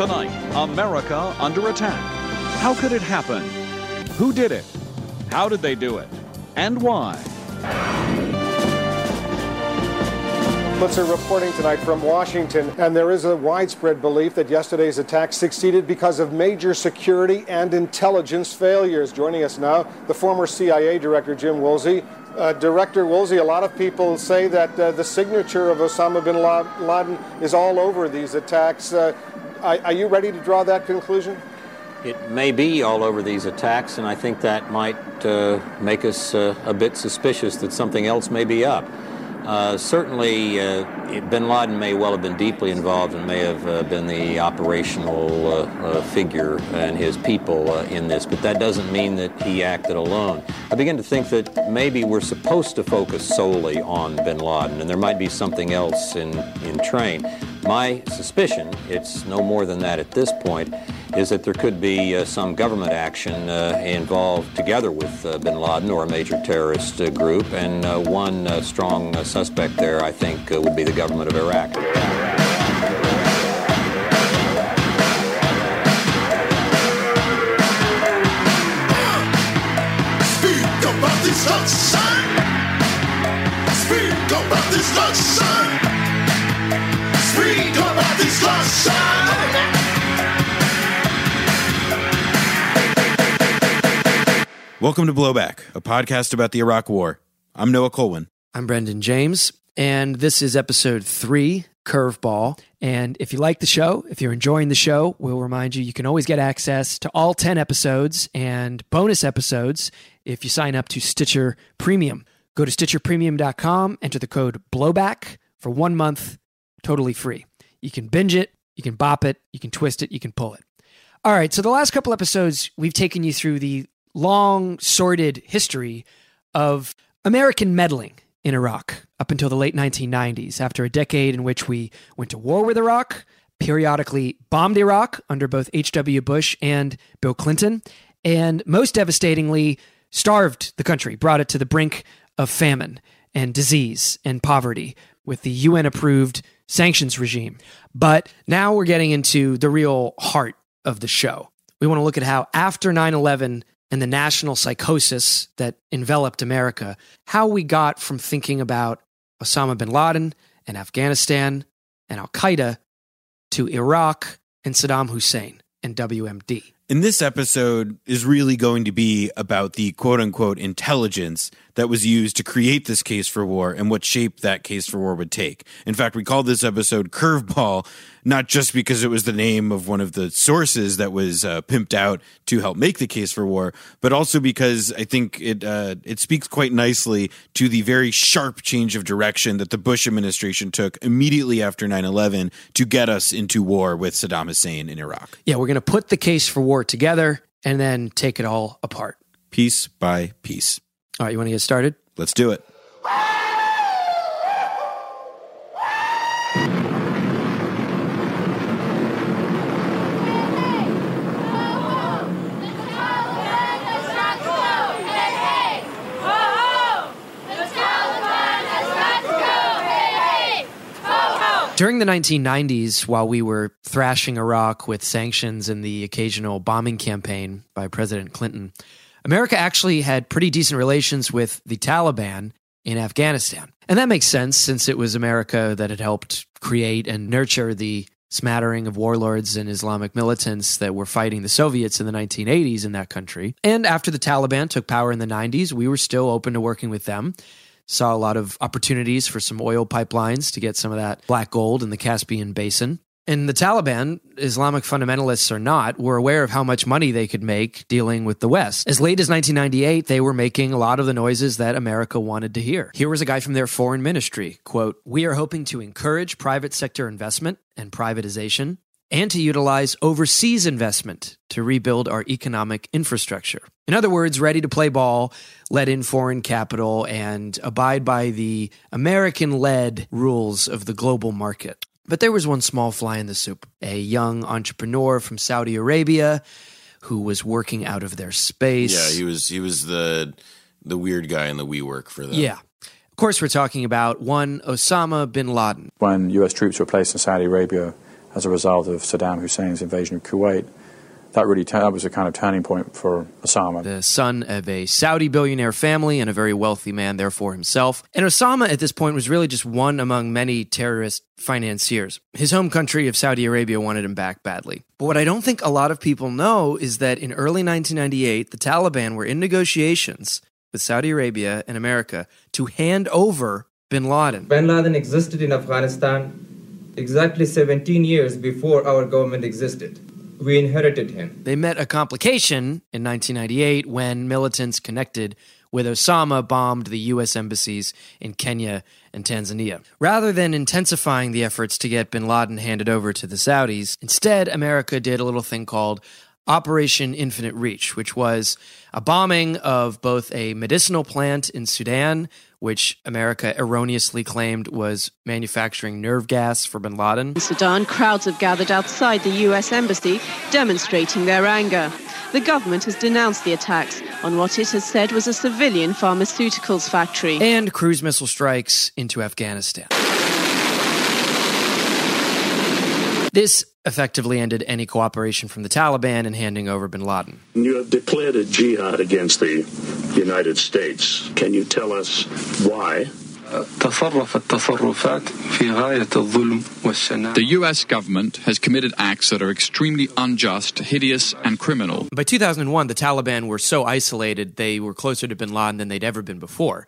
Tonight, America under attack. How could it happen? Who did it? How did they do it? And why? Pulitzer reporting tonight from Washington, and there is a widespread belief that yesterday's attack succeeded because of major security and intelligence failures. Joining us now, the former CIA director Jim Woolsey. Uh, Director Woolsey, a lot of people say that uh, the signature of Osama bin Laden is all over these attacks. Uh, are, you ready to draw that conclusion? It may be all over these attacks, and I think that might uh, make us uh, a bit suspicious that something else may be up. Uh, certainly, uh, bin Laden may well have been deeply involved and may have uh, been the operational uh, figure and his people in this, but that doesn't mean that he acted alone. I begin to think that maybe we're supposed to focus solely on bin Laden, and there might be something else in, in train. My suspicion, it's no more than that at this point, is that there could be uh, some government action uh, involved together with uh, bin Laden or a major terrorist uh, group. And uh, one uh, strong suspect there, I think, would be the government of Iraq. Speak about this. Speak about this. Welcome to Blowback, a podcast about the Iraq War. I'm Noah Kulwin. I'm Brendan James, and this is episode three, Curveball. And if you like the show, if you're enjoying the show, we'll remind you you can always get access to all 10 episodes and bonus episodes if you sign up to Stitcher Premium. Go to StitcherPremium.com, enter the code Blowback for one month, totally free. You can binge it, you can bop it, you can twist it, you can pull it. All right, so the last couple episodes, we've taken you through the long, sordid history of American meddling in Iraq up until the late 1990s, after a decade in which we went to war with Iraq, periodically bombed Iraq under both H.W. Bush and Bill Clinton, and most devastatingly, starved the country, brought it to the brink of famine and disease and poverty with the UN approved sanctions regime. But now we're getting into the real heart of the show. We want to look at how after 9 11, and the national psychosis that enveloped America, how we got from thinking about Osama bin Laden and Afghanistan and Al Qaeda to Iraq and Saddam Hussein and WMD. And this episode is really going to be about the quote unquote intelligence that was used to create this case for war and what shape that case for war would take. In fact, we called this episode Curveball, not just because it was the name of one of the sources that was uh, pimped out to help make the case for war, but also because I think it uh, it speaks quite nicely to the very sharp change of direction that the Bush administration took immediately after 9/11 to get us into war with Saddam Hussein in Iraq. Yeah, we're going to put the case for war together and then take it all apart. Piece by piece. All right, you want to get started? Let's do it. During the 1990s, while we were thrashing Iraq with sanctions and the occasional bombing campaign by President Clinton, America actually had pretty decent relations with the Taliban in Afghanistan. And that makes sense since it was America that had helped create and nurture the smattering of warlords and Islamic militants that were fighting the Soviets in the 1980s in that country. And after the Taliban took power in the 90s, we were still open to working with them saw a lot of opportunities for some oil pipelines to get some of that black gold in the Caspian Basin. And the Taliban, Islamic fundamentalists or not, were aware of how much money they could make dealing with the West. As late as 1998, they were making a lot of the noises that America wanted to hear. Here was a guy from their foreign ministry, quote, "We are hoping to encourage private sector investment and privatization and to utilize overseas investment to rebuild our economic infrastructure. In other words, ready to play ball, let in foreign capital, and abide by the American led rules of the global market. But there was one small fly in the soup a young entrepreneur from Saudi Arabia who was working out of their space. Yeah, he was he was the the weird guy in the WeWork for them. Yeah. Of course, we're talking about one Osama bin Laden. When US troops were placed in Saudi Arabia as a result of Saddam Hussein's invasion of Kuwait. That really t- that was a kind of turning point for Osama. The son of a Saudi billionaire family and a very wealthy man, therefore himself. And Osama at this point was really just one among many terrorist financiers. His home country of Saudi Arabia wanted him back badly. But what I don't think a lot of people know is that in early 1998, the Taliban were in negotiations with Saudi Arabia and America to hand over bin Laden. Bin Laden existed in Afghanistan exactly 17 years before our government existed. We inherited him. They met a complication in 1998 when militants connected with Osama bombed the U.S. embassies in Kenya and Tanzania. Rather than intensifying the efforts to get bin Laden handed over to the Saudis, instead, America did a little thing called Operation Infinite Reach, which was a bombing of both a medicinal plant in Sudan, which America erroneously claimed was manufacturing nerve gas for bin Laden. In Sudan, crowds have gathered outside the US embassy, demonstrating their anger. The government has denounced the attacks on what it has said was a civilian pharmaceuticals factory. And cruise missile strikes into Afghanistan. This effectively ended any cooperation from the Taliban in handing over bin Laden. You have declared a jihad against the United States. Can you tell us why? The US government has committed acts that are extremely unjust, hideous, and criminal. By 2001, the Taliban were so isolated they were closer to bin Laden than they'd ever been before.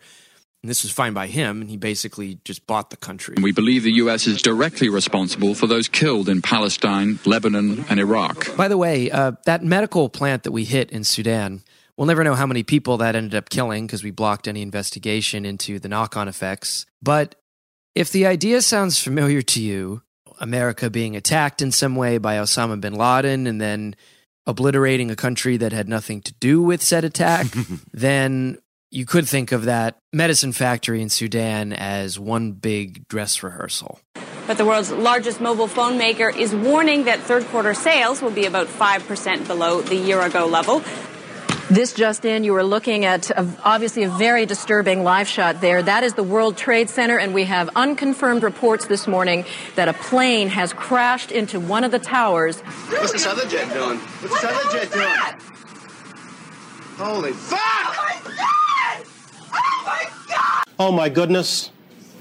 And this was fine by him, and he basically just bought the country. We believe the US is directly responsible for those killed in Palestine, Lebanon, and Iraq. By the way, uh, that medical plant that we hit in Sudan, we'll never know how many people that ended up killing because we blocked any investigation into the knock on effects. But if the idea sounds familiar to you, America being attacked in some way by Osama bin Laden and then obliterating a country that had nothing to do with said attack, then you could think of that medicine factory in Sudan as one big dress rehearsal. But the world's largest mobile phone maker is warning that third quarter sales will be about 5% below the year ago level. This just in, you were looking at a, obviously a very disturbing live shot there. That is the World Trade Center, and we have unconfirmed reports this morning that a plane has crashed into one of the towers. What's this other jet doing? What's this other jet doing? Holy fuck! Oh Oh my goodness.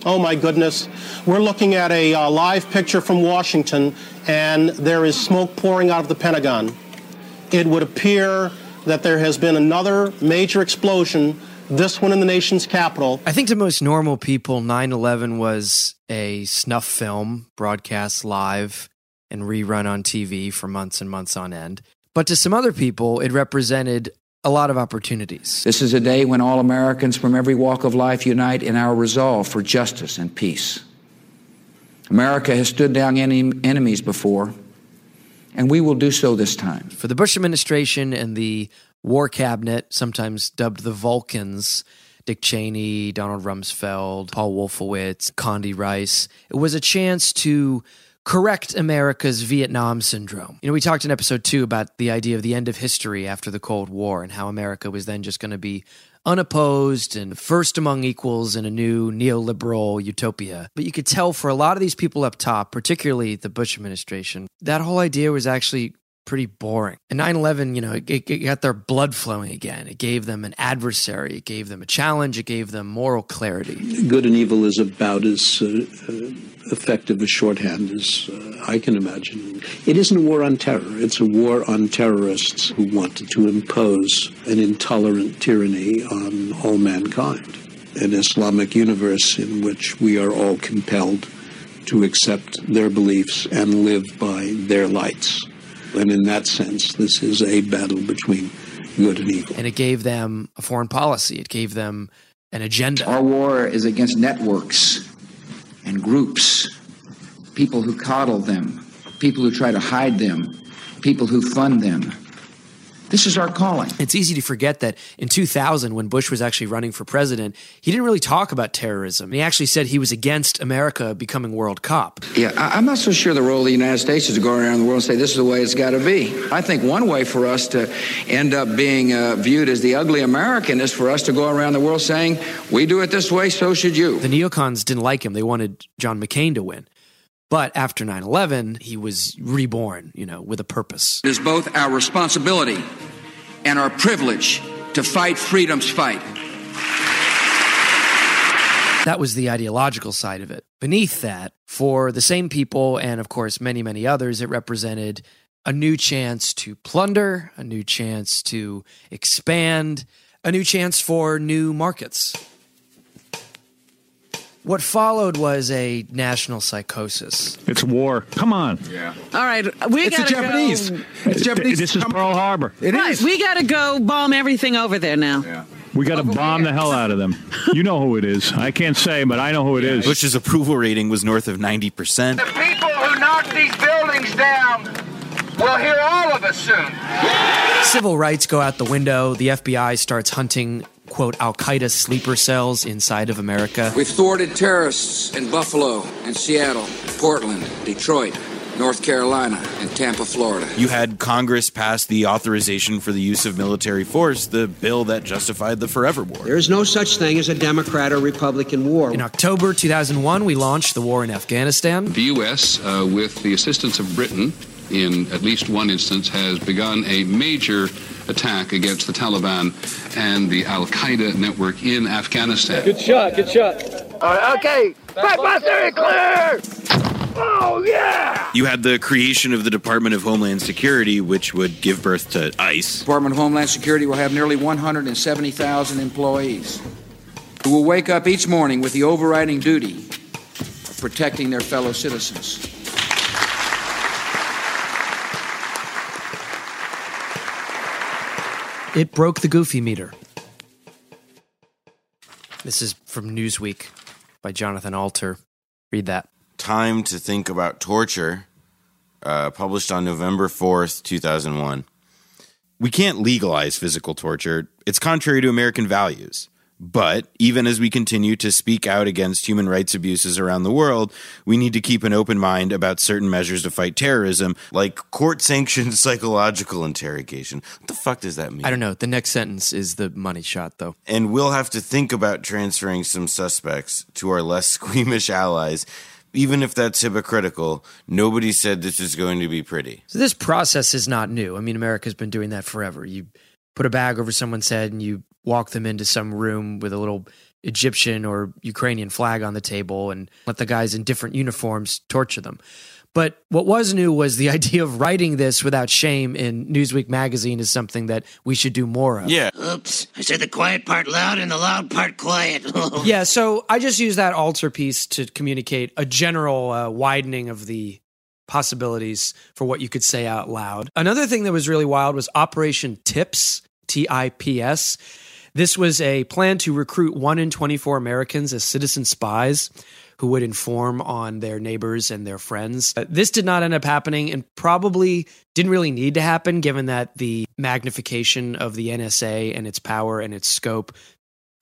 Oh my goodness. We're looking at a uh, live picture from Washington, and there is smoke pouring out of the Pentagon. It would appear that there has been another major explosion, this one in the nation's capital. I think to most normal people, 9 11 was a snuff film broadcast live and rerun on TV for months and months on end. But to some other people, it represented a lot of opportunities. This is a day when all Americans from every walk of life unite in our resolve for justice and peace. America has stood down any enemies before, and we will do so this time. For the Bush administration and the War Cabinet, sometimes dubbed the Vulcans, Dick Cheney, Donald Rumsfeld, Paul Wolfowitz, Condi Rice, it was a chance to correct America's Vietnam syndrome. You know, we talked in episode two about the idea of the end of history after the Cold War and how America was then just going to be unopposed and first among equals in a new neoliberal utopia. But you could tell for a lot of these people up top, particularly the Bush administration, that whole idea was actually pretty boring. And 9 11, you know, it, it, got their blood flowing again. It gave them an adversary, it gave them a challenge, it gave them moral clarity. Good and evil is about as uh, uh, effective a shorthand as uh, I can imagine. It isn't a war on terror, it's a war on terrorists who wanted to impose an intolerant tyranny on all mankind. An Islamic universe in which we are all compelled to accept their beliefs and live by their lights. And in that sense, this is a battle between good and evil. And it gave them a foreign policy, it gave them an agenda. Our war is against networks and groups, people who coddle them, people who try to hide them, people who fund them. This is our calling. It's easy to forget that in 2000, when Bush was actually running for president, he didn't really talk about terrorism. He actually said he was against America becoming world cop. Yeah, I- am not so sure the role of the United States is to go around the world and say this is the way it's got to be. I think one way for us to end up being uh, viewed as the ugly American is for us to go around the world saying, we do it this way, so should you. The neocons didn't like him. They wanted John McCain to win. But after 9 11, he was reborn, you know, with a purpose. It is both our responsibility and our privilege to fight freedom's fight. That was the ideological side of it. Beneath that, for the same people, and of course, many, many others, it represented a new chance to plunder, a new chance to expand, a new chance for new markets. What followed was a national psychosis. It's war. Come on. Yeah. All right, we It's the gotta Japanese. Go. It's Japanese. This is Pearl Harbor. right, we gotta go bomb everything over there now. Yeah. We got to oh, bomb the hell out of them. You know who it is. I can't say, but I know who it is. Bush's approval rating was north of 90%. The people who knock these buildings down will hear all of us soon. Civil rights go out the window. The FBI starts hunting, quote, Al Qaeda sleeper cells inside of America. We've thwarted terrorists in Buffalo and Seattle, Portland, Detroit, North Carolina, and Tampa, Florida. You had Congress pass the authorization for the use of military force, the bill that justified the Forever War. There is no such thing as a Democrat or Republican war. In October 2001, we launched the war in Afghanistan. The U.S., uh, with the assistance of Britain, in at least one instance, has begun a major attack against the Taliban and the Al Qaeda network in Afghanistan. Good shot, good shot. All right, okay. Backblast clear! Oh, yeah! You had the creation of the Department of Homeland Security, which would give birth to ICE. Department of Homeland Security will have nearly 170,000 employees who will wake up each morning with the overriding duty of protecting their fellow citizens. It broke the goofy meter. This is from Newsweek by Jonathan Alter. Read that. Time to Think About Torture, uh, published on November 4th, 2001. We can't legalize physical torture. It's contrary to American values. But even as we continue to speak out against human rights abuses around the world, we need to keep an open mind about certain measures to fight terrorism, like court sanctioned psychological interrogation. What the fuck does that mean? I don't know. The next sentence is the money shot, though. And we'll have to think about transferring some suspects to our less squeamish allies. Even if that's hypocritical, nobody said this is going to be pretty. So this process is not new. I mean, America's been doing that forever. You put a bag over someone's head and you walk them into some room with a little Egyptian or Ukrainian flag on the table and let the guys in different uniforms torture them. But what was new was the idea of writing this without shame in Newsweek magazine is something that we should do more of. Yeah. Oops, I said the quiet part loud and the loud part quiet. yeah, so I just use that Alter piece to communicate a general uh, widening of the possibilities for what you could say out loud. Another thing that was really wild was Operation TIPS, T I P S. This was a plan to recruit 1 in 24 Americans as citizen spies who would inform on their neighbors and their friends. Uh, this did not end up happening and probably didn't really need to happen given that the magnification of the NSA and its power and its scope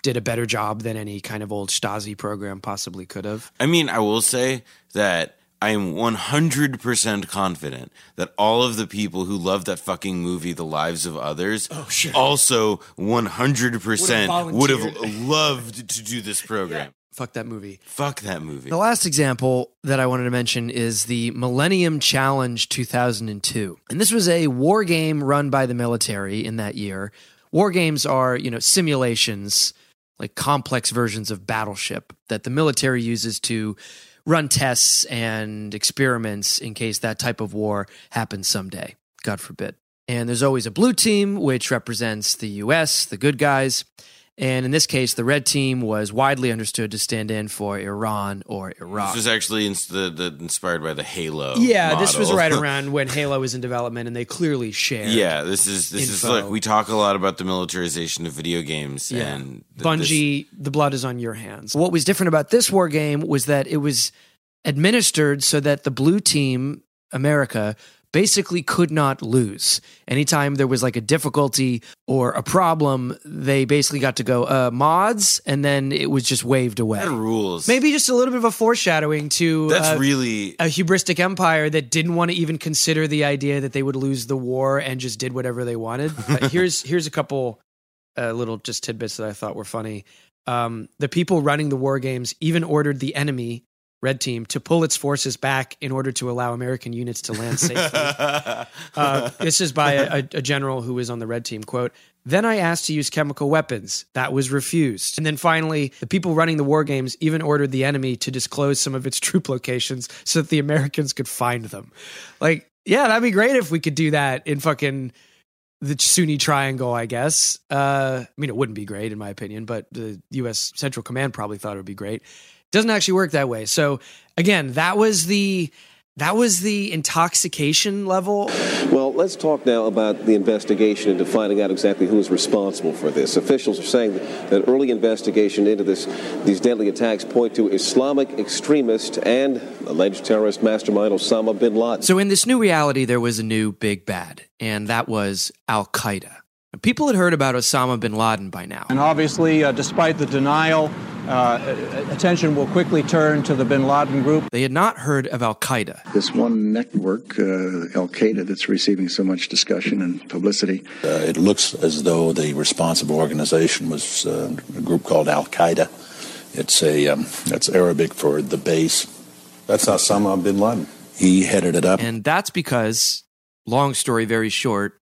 did a better job than any kind of old Stasi program possibly could have. I mean, I will say that I am 100% confident that all of the people who love that fucking movie, The Lives of Others, oh, sure. also 100% would have volunteered. loved to do this program. Fuck that movie. Fuck that movie. The last example that I wanted to mention is the Millennium Challenge 2002. And this was a war game run by the military in that year. War games are, you know, simulations, like complex versions of battleship that the military uses to run tests and experiments in case that type of war happens someday, God forbid. And there's always a blue team, which represents the US, the good guys. And in this case, the red team was widely understood to stand in for Iran or Iraq. This was actually ins- the, the, inspired by the Halo. yeah, this was right around when Halo was in development, and they clearly shared. Yeah, this is this is info. like we talk a lot about the militarization of video games Yeah. and th- Bungie, the blood is on your hands. What was different about this war game was that it was administered so that the blue team, America, basically could not lose. Anytime there was like a difficulty or a problem, they basically got to go, uh, mods, and then it was just waved away. That rules. Maybe just a little bit of a foreshadowing to That's uh, really a hubristic empire that didn't want to even consider the idea that they would lose the war and just did whatever they wanted. But here's here's a couple uh, little just tidbits that I thought were funny. Um, the people running the war games even ordered the enemy red team to pull its forces back in order to allow American units to land safely. uh, this is by a, a general who was on the red team. Quote, then I asked to use chemical weapons. That was refused. And then finally, the people running the war games even ordered the enemy to disclose some of its troop locations so that the Americans could find them. Like, yeah, that'd be great if we could do that in fucking the Sunni Triangle, I guess. Uh, I mean, it wouldn't be great in my opinion, but the U.S. Central Command probably thought it would be great. Doesn't actually work that way. So again, that was the that was the intoxication level. Well, let's talk now about the investigation into finding out exactly who is responsible for this. Officials are saying that, early investigation into this these deadly attacks point to Islamic extremist and alleged terrorist mastermind Osama bin Laden. So in this new reality, there was a new big bad, and that was Al Qaeda. People had heard about Osama bin Laden by now. And obviously, uh, despite the denial, uh, attention will quickly turn to the bin Laden group. They had not heard of Al Qaeda. This one network, uh, Al Qaeda, that's receiving so much discussion and publicity. Uh, it looks as though the responsible organization was uh, a group called Al Qaeda. It's a um, that's Arabic for the base. That's Osama bin Laden. He headed it up, and that's because, long story very short,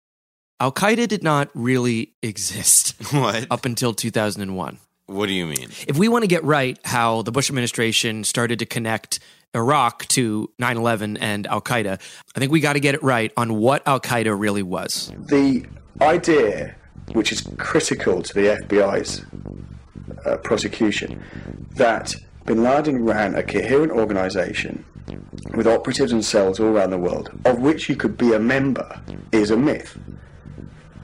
Al Qaeda did not really exist. What? Up until 2001. What do you mean? If we want to get right how the Bush administration started to connect Iraq to 9 11 and Al Qaeda, I think we got to get it right on what Al Qaeda really was. The idea, which is critical to the FBI's uh, prosecution, that bin Laden ran a coherent organization with operatives and cells all around the world, of which you could be a member, is a myth.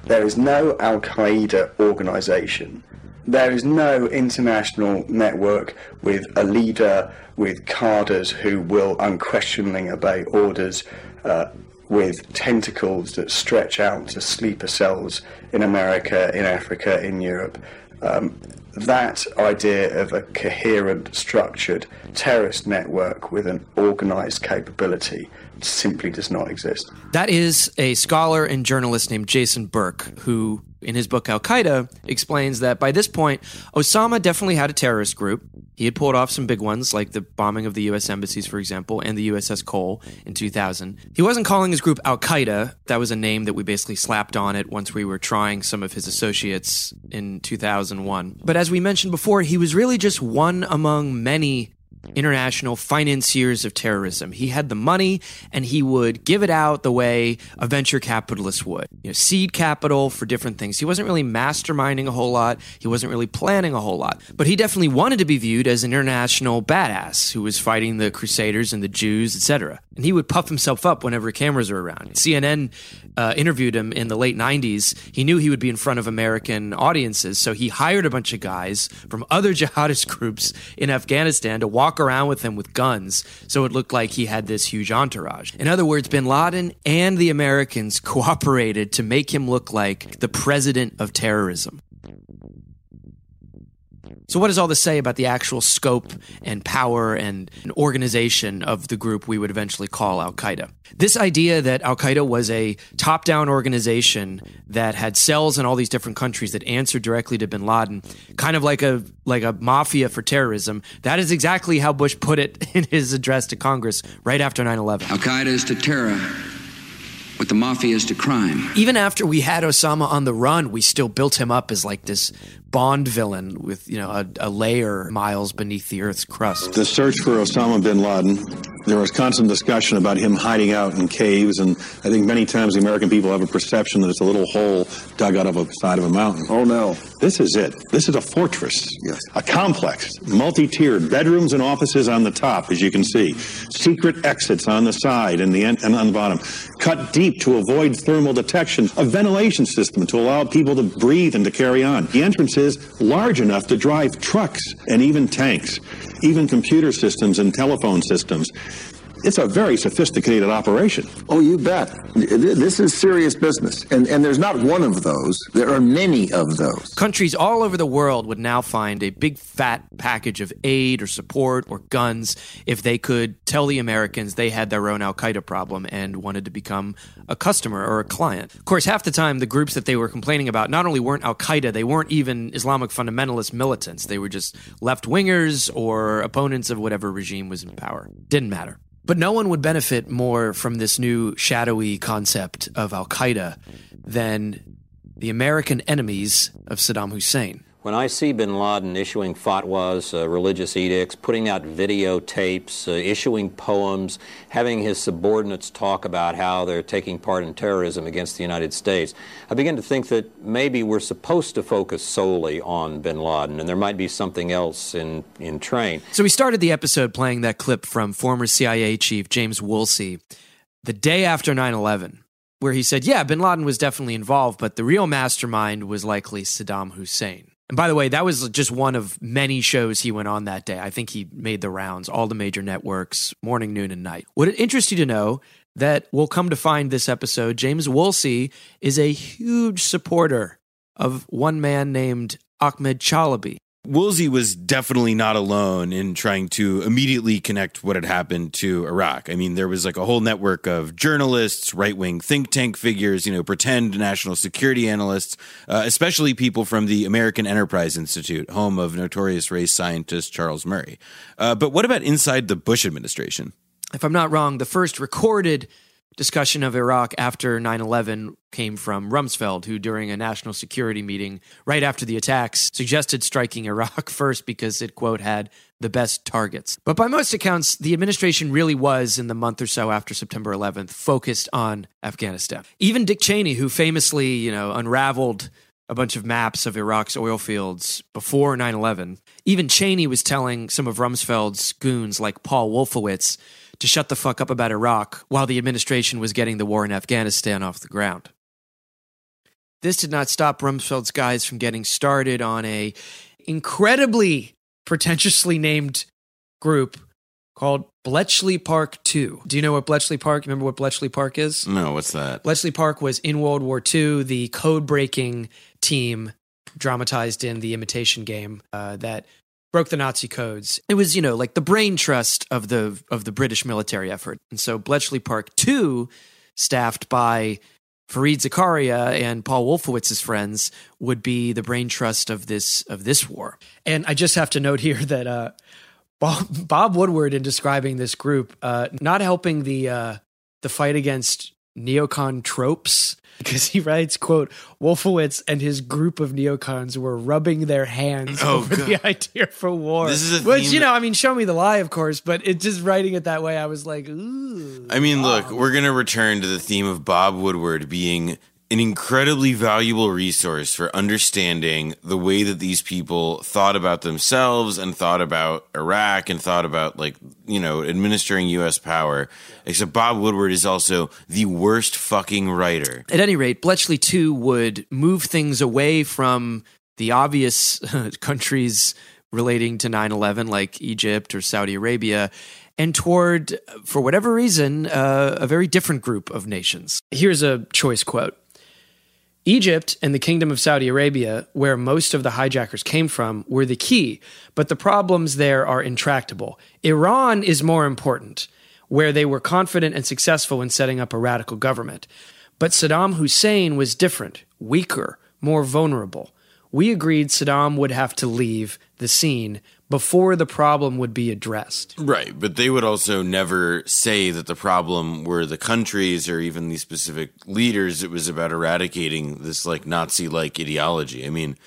There is no Al Qaeda organization. There is no international network with a leader, with cadres who will unquestioningly obey orders, uh, with tentacles that stretch out to sleeper cells in America, in Africa, in Europe. Um, that idea of a coherent, structured terrorist network with an organized capability simply does not exist. That is a scholar and journalist named Jason Burke, who, in his book Al Qaeda, explains that by this point, Osama definitely had a terrorist group. He had pulled off some big ones, like the bombing of the U.S. embassies, for example, and the USS Cole in 2000. He wasn't calling his group Al Qaeda. That was a name that we basically slapped on it once we were trying some of his associates in 2001. But as we mentioned before, he was really just one among many international financiers of terrorism. He had the money and he would give it out the way a venture capitalist would. You know, seed capital for different things. He wasn't really masterminding a whole lot. He wasn't really planning a whole lot. But he definitely wanted to be viewed as an international badass who was fighting the crusaders and the Jews, etc. And he would puff himself up whenever cameras were around. CNN uh, interviewed him in the late 90s. He knew he would be in front of American audiences, so he hired a bunch of guys from other jihadist groups in Afghanistan to walk around with him with guns, so it looked like he had this huge entourage. In other words, bin Laden and the Americans cooperated to make him look like the president of terrorism. So, what does all this say about the actual scope and power and organization of the group we would eventually call Al Qaeda? This idea that Al Qaeda was a top down organization that had cells in all these different countries that answered directly to bin Laden, kind of like a, like a mafia for terrorism, that is exactly how Bush put it in his address to Congress right after 9 11. Al Qaeda is to terror what the mafia is to crime. Even after we had Osama on the run, we still built him up as like this Bond villain with, you know, a, a layer miles beneath the Earth's crust. The search for Osama bin Laden, there was constant discussion about him hiding out in caves, and I think many times the American people have a perception that it's a little hole dug out of a side of a mountain. Oh, no. This is it. This is a fortress. Yes. A complex, multi-tiered, bedrooms and offices on the top, as you can see. Secret exits on the side and the end, and on the bottom. Cut deep to avoid thermal detection. A ventilation system to allow people to breathe and to carry on. The entrance is large enough to drive trucks and even tanks, even computer systems and telephone systems. It's a very sophisticated operation. Oh, you bet. This is serious business. And, and there's not one of those, there are many of those. Countries all over the world would now find a big fat package of aid or support or guns if they could tell the Americans they had their own Al Qaeda problem and wanted to become a customer or a client. Of course, half the time, the groups that they were complaining about not only weren't Al Qaeda, they weren't even Islamic fundamentalist militants. They were just left wingers or opponents of whatever regime was in power. Didn't matter. But no one would benefit more from this new shadowy concept of Al Qaeda than the American enemies of Saddam Hussein. When I see bin Laden issuing fatwas, uh, religious edicts, putting out videotapes, uh, issuing poems, having his subordinates talk about how they're taking part in terrorism against the United States, I begin to think that maybe we're supposed to focus solely on bin Laden and there might be something else in, in train. So we started the episode playing that clip from former CIA chief James Woolsey the day after 9 11 where he said, yeah, bin Laden was definitely involved, but the real mastermind was likely Saddam Hussein. And by the way, that was just one of many shows he went on that day. I think he made the rounds, all the major networks, morning, noon, and night. Would it interest you to know that we'll come to find this episode, James Woolsey is a huge supporter of one man named Ahmed Chalabi. Woolsey was definitely not alone in trying to immediately connect what had happened to Iraq. I mean, there was like a whole network of journalists, right wing think tank figures, you know, pretend national security analysts, uh, especially people from the American Enterprise Institute, home of notorious race scientist Charles Murray. Uh, but what about inside the Bush administration? If I'm not wrong, the first recorded discussion of Iraq after 9 11 came from Rumsfeld, who, during a national security meeting right after the attacks, suggested striking Iraq first because it, quote, had the best targets. But by most accounts, the administration really was, in the month or so after September 11th, focused on Afghanistan. Even Dick Cheney, who famously, you know, unraveled a bunch of maps of Iraq's oil fields before 9 11, even Cheney was telling some of Rumsfeld's goons, like Paul Wolfowitz, to shut the fuck up about Iraq while the administration was getting the war in Afghanistan off the ground. This did not stop Rumsfeld's guys from getting started on a incredibly pretentiously named group called Bletchley Park 2. Do you know what Bletchley Park? Remember what Bletchley Park is? No, what's that? Bletchley Park was in World War II the code breaking team dramatized in the imitation game uh, that broke the Nazi codes. It was, you know, like the brain trust of the of the British military effort. And so Bletchley Park 2, staffed by Fareed Zakaria and Paul Wolfowitz's friends, would be the brain trust of this of this war. And I just have to note here that uh, Bob, Bob Woodward, in describing this group, uh, not helping the uh, the fight against neocon tropes because he writes quote wolfowitz and his group of neocons were rubbing their hands Oh, over God. the idea for war. This is a which you know i mean show me the lie of course but it just writing it that way i was like ooh. I mean, look, we're going to return to the theme of Bob Woodward being an incredibly valuable resource for understanding the way that these people thought about themselves and thought about Iraq and thought about, like, you know, administering U.S. power. Except Bob Woodward is also the worst fucking writer. At any rate, Bletchley too would move things away from the obvious countries relating to 9 11, like Egypt or Saudi Arabia, and toward, for whatever reason, uh, a very different group of nations. Here's a choice quote Egypt and the Kingdom of Saudi Arabia, where most of the hijackers came from, were the key, but the problems there are intractable. Iran is more important, where they were confident and successful in setting up a radical government. But Saddam Hussein was different, weaker, more vulnerable. We agreed Saddam would have to leave the scene before the problem would be addressed. Right, but they would also never say that the problem were the countries or even these specific leaders. It was about eradicating this like Nazi-like ideology. I mean,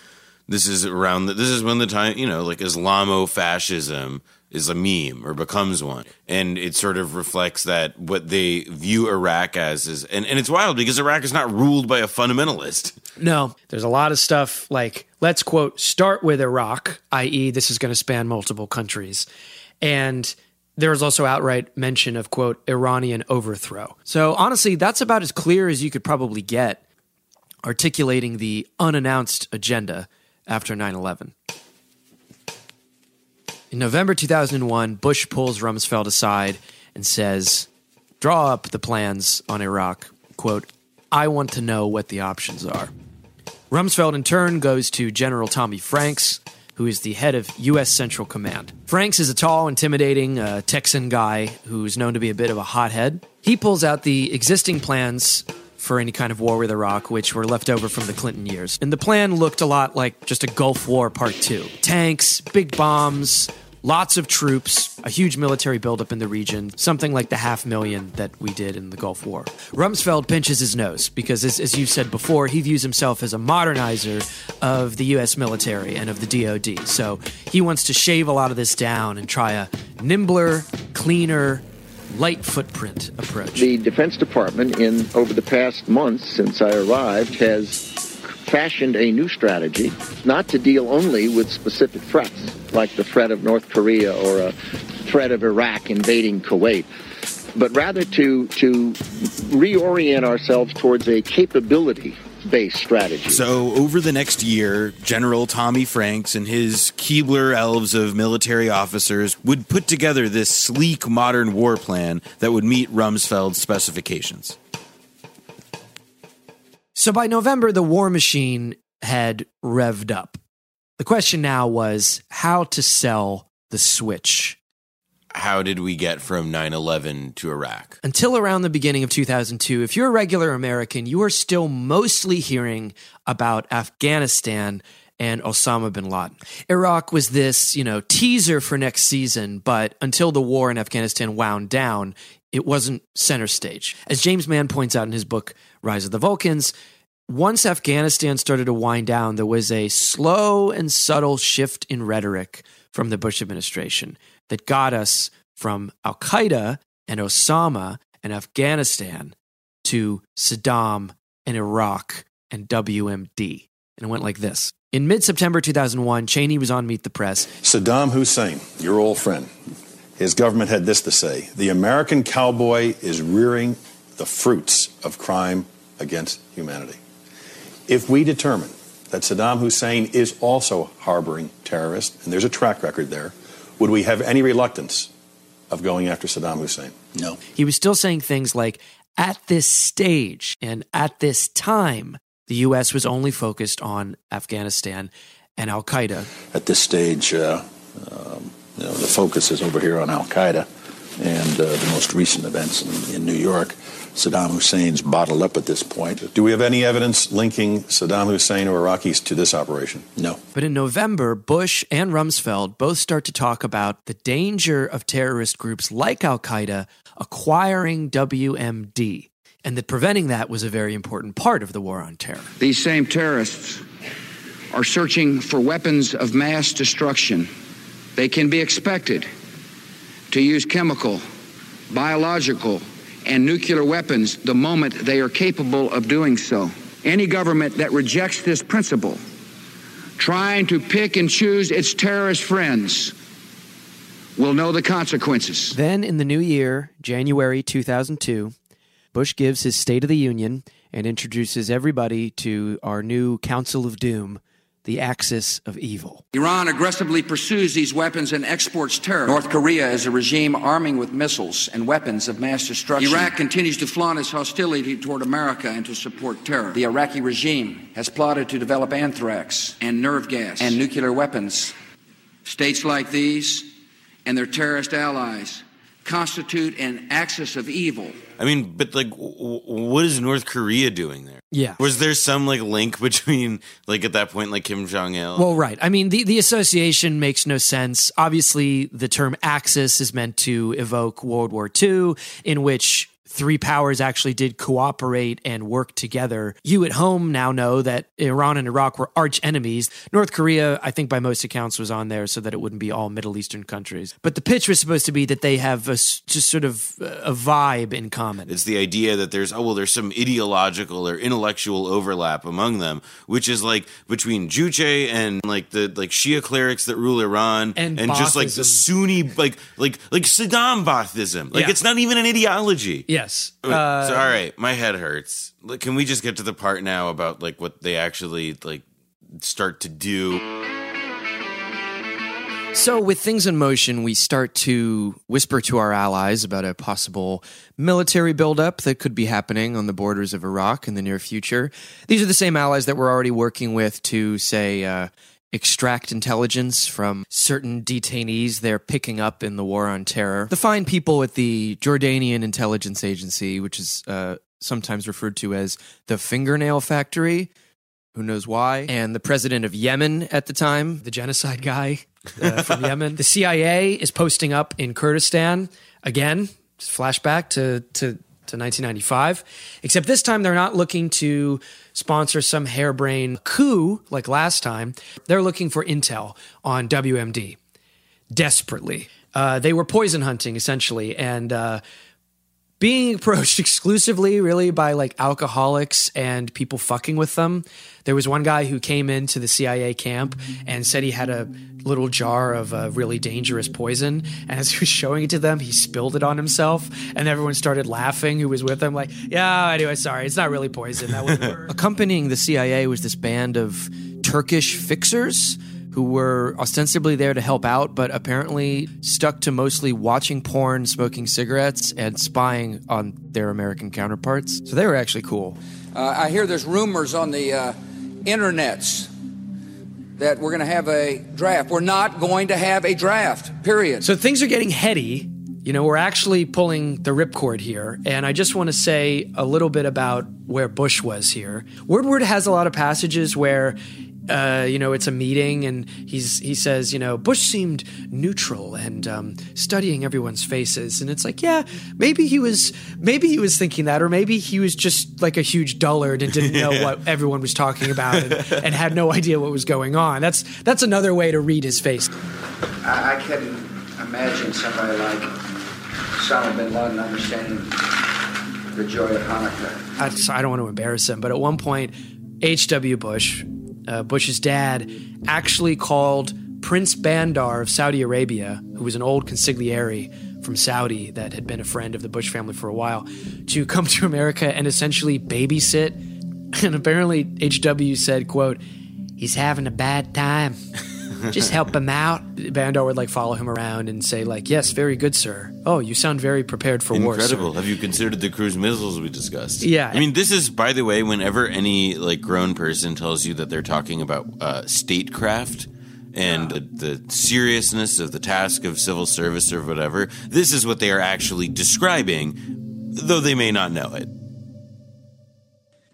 this is around. The, this is when the time you know, like Islamo-fascism is a meme or becomes one, and it sort of reflects that what they view Iraq as is, and, and it's wild because Iraq is not ruled by a fundamentalist. No, there's a lot of stuff like, let's quote, start with Iraq, i.e., this is going to span multiple countries. And there's also outright mention of, quote, Iranian overthrow. So honestly, that's about as clear as you could probably get articulating the unannounced agenda after 9 11. In November 2001, Bush pulls Rumsfeld aside and says, draw up the plans on Iraq. Quote, I want to know what the options are. Rumsfeld, in turn, goes to General Tommy Franks, who is the head of U.S. Central Command. Franks is a tall, intimidating uh, Texan guy who's known to be a bit of a hothead. He pulls out the existing plans for any kind of war with Iraq, which were left over from the Clinton years. And the plan looked a lot like just a Gulf War Part 2 tanks, big bombs, lots of troops, a huge military buildup in the region, something like the half million that we did in the Gulf War. Rumsfeld pinches his nose because, as, as you said before, he views himself as a modernizer of the U.S. military and of the DoD. So he wants to shave a lot of this down and try a nimbler, cleaner, light footprint approach. The Defense Department, in over the past months since I arrived, has fashioned a new strategy, not to deal only with specific threats, like the threat of North Korea or a threat of Iraq invading Kuwait, but rather to to reorient ourselves towards a capability based strategy. So, over the next year, General Tommy Franks and his Keebler elves of military officers would put together this sleek modern war plan that would meet Rumsfeld's specifications. So by November, the war machine had revved up. The question now was how to sell the switch. How did we get from 9 11 to Iraq? Until around the beginning of 2002, if you're a regular American, you are still mostly hearing about Afghanistan and Osama bin Laden. Iraq was this, you know, teaser for next season, but until the war in Afghanistan wound down, it wasn't center stage. As James Mann points out in his book Rise of the Vulcans, once Afghanistan started to wind down, there was a slow and subtle shift in rhetoric from the Bush administration that got us from Al Qaeda and Osama and Afghanistan to Saddam and Iraq and WMD. And it went like this. In mid September 2001, Cheney was on Meet the Press. Saddam Hussein, your old friend, his government had this to say The American cowboy is rearing the fruits of crime against humanity. If we determine that Saddam Hussein is also harboring terrorists, and there's a track record there, would we have any reluctance of going after Saddam Hussein? No. He was still saying things like, at this stage and at this time, the U.S. was only focused on Afghanistan and Al Qaeda. At this stage, uh, um, you know, the focus is over here on Al Qaeda and uh, the most recent events in, in New York. Saddam Hussein's bottled up at this point. Do we have any evidence linking Saddam Hussein or Iraqis to this operation? No. But in November, Bush and Rumsfeld both start to talk about the danger of terrorist groups like Al Qaeda acquiring WMD, and that preventing that was a very important part of the war on terror. These same terrorists are searching for weapons of mass destruction. They can be expected to use chemical, biological, and nuclear weapons the moment they are capable of doing so. Any government that rejects this principle, trying to pick and choose its terrorist friends, will know the consequences. Then in the new year, January 2002, Bush gives his State of the Union and introduces everybody to our new Council of Doom, the axis of evil. Iran aggressively pursues these weapons and exports terror. North Korea is a regime arming with missiles and weapons of mass destruction. Iraq continues to flaunt its hostility toward America and to support terror. The Iraqi regime has plotted to develop anthrax and nerve gas and nuclear weapons. States like these and their terrorist allies constitute an axis of evil. I mean, but like, w- what is North Korea doing there? Yeah. Was there some like link between like at that point like Kim Jong Il? Well, right. I mean, the, the association makes no sense. Obviously, the term Axis is meant to evoke World War II, in which three powers actually did cooperate and work together. You at home now know that Iran and Iraq were arch enemies. North Korea, I think by most accounts, was on there so that it wouldn't be all Middle Eastern countries. But the pitch was supposed to be that they have a, just sort of uh, a vibe in common. It's the idea that there's oh well there's some ideological or intellectual overlap among them, which is like between Juche and like the like Shia clerics that rule Iran And just like the Sunni like like like Saddam Baathism. Like Yeah. it's not even an ideology. Yes. Uh, so, all right, my head hurts. Like, Can we just get to the part now about like what they actually like start to do? So, with things in motion, we start to whisper to our allies about a possible military buildup that could be happening on the borders of Iraq in the near future. These are the same allies that we're already working with to, say, uh, extract intelligence from certain detainees they're picking up in the war on terror. The fine people at the Jordanian Intelligence Agency, which is uh, sometimes referred to as the Fingernail Factory. Who knows why? And the president of Yemen at the time, the genocide guy uh, from Yemen. The CIA is posting up in Kurdistan again. Flashback to to to 1995. Except this time they're not looking to sponsor some harebrained coup like last time. They're looking for intel on WMD desperately. Uh, they were poison hunting essentially, and uh, being approached exclusively really by like alcoholics and people fucking with them. There was one guy who came into the CIA camp and said he had a little jar of a really dangerous poison. And as he was showing it to them, he spilled it on himself. And everyone started laughing who was with him, like, yeah, anyway, sorry, it's not really poison. That was Accompanying the CIA was this band of Turkish fixers who were ostensibly there to help out, but apparently stuck to mostly watching porn, smoking cigarettes, and spying on their American counterparts. So they were actually cool. Uh, I hear there's rumors on the uh, internets that we're going to have a draft. We're not going to have a draft, period. So things are getting heady. You know, we're actually pulling the ripcord here. And I just want to say a little bit about where Bush was here. Woodward has a lot of passages where uh, you know, it's a meeting, and he's he says, you know, Bush seemed neutral and um, studying everyone's faces, and it's like, yeah, maybe he was, maybe he was thinking that, or maybe he was just like a huge dullard and didn't know what everyone was talking about and, and, had no idea what was going on. That's that's another way to read his face. I, I can imagine somebody like Osama bin Laden understanding the joy of Hanukkah. I, I don't want to embarrass him, but at one point, H.W. Bush uh, Bush's dad, actually called Prince Bandar of Saudi Arabia, who was an old consigliere from Saudi that had been a friend of the Bush family for a while, to come to America and essentially babysit. And apparently, HW said, "quote He's having a bad time." just help him out. Bandar would like follow him around and say like, "Yes, very good, sir. Oh, you sound very prepared for Incredible. war." Incredible. Have you considered the cruise missiles we discussed? Yeah. I mean, this is by the way, whenever any like grown person tells you that they're talking about uh, statecraft and the, the seriousness of the task of civil service or whatever, this is what they are actually describing, though they may not know it.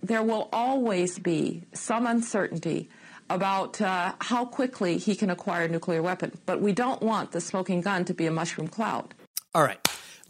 There will always be some uncertainty about uh, how quickly he can acquire a nuclear weapon. But we don't want the smoking gun to be a mushroom cloud. All right.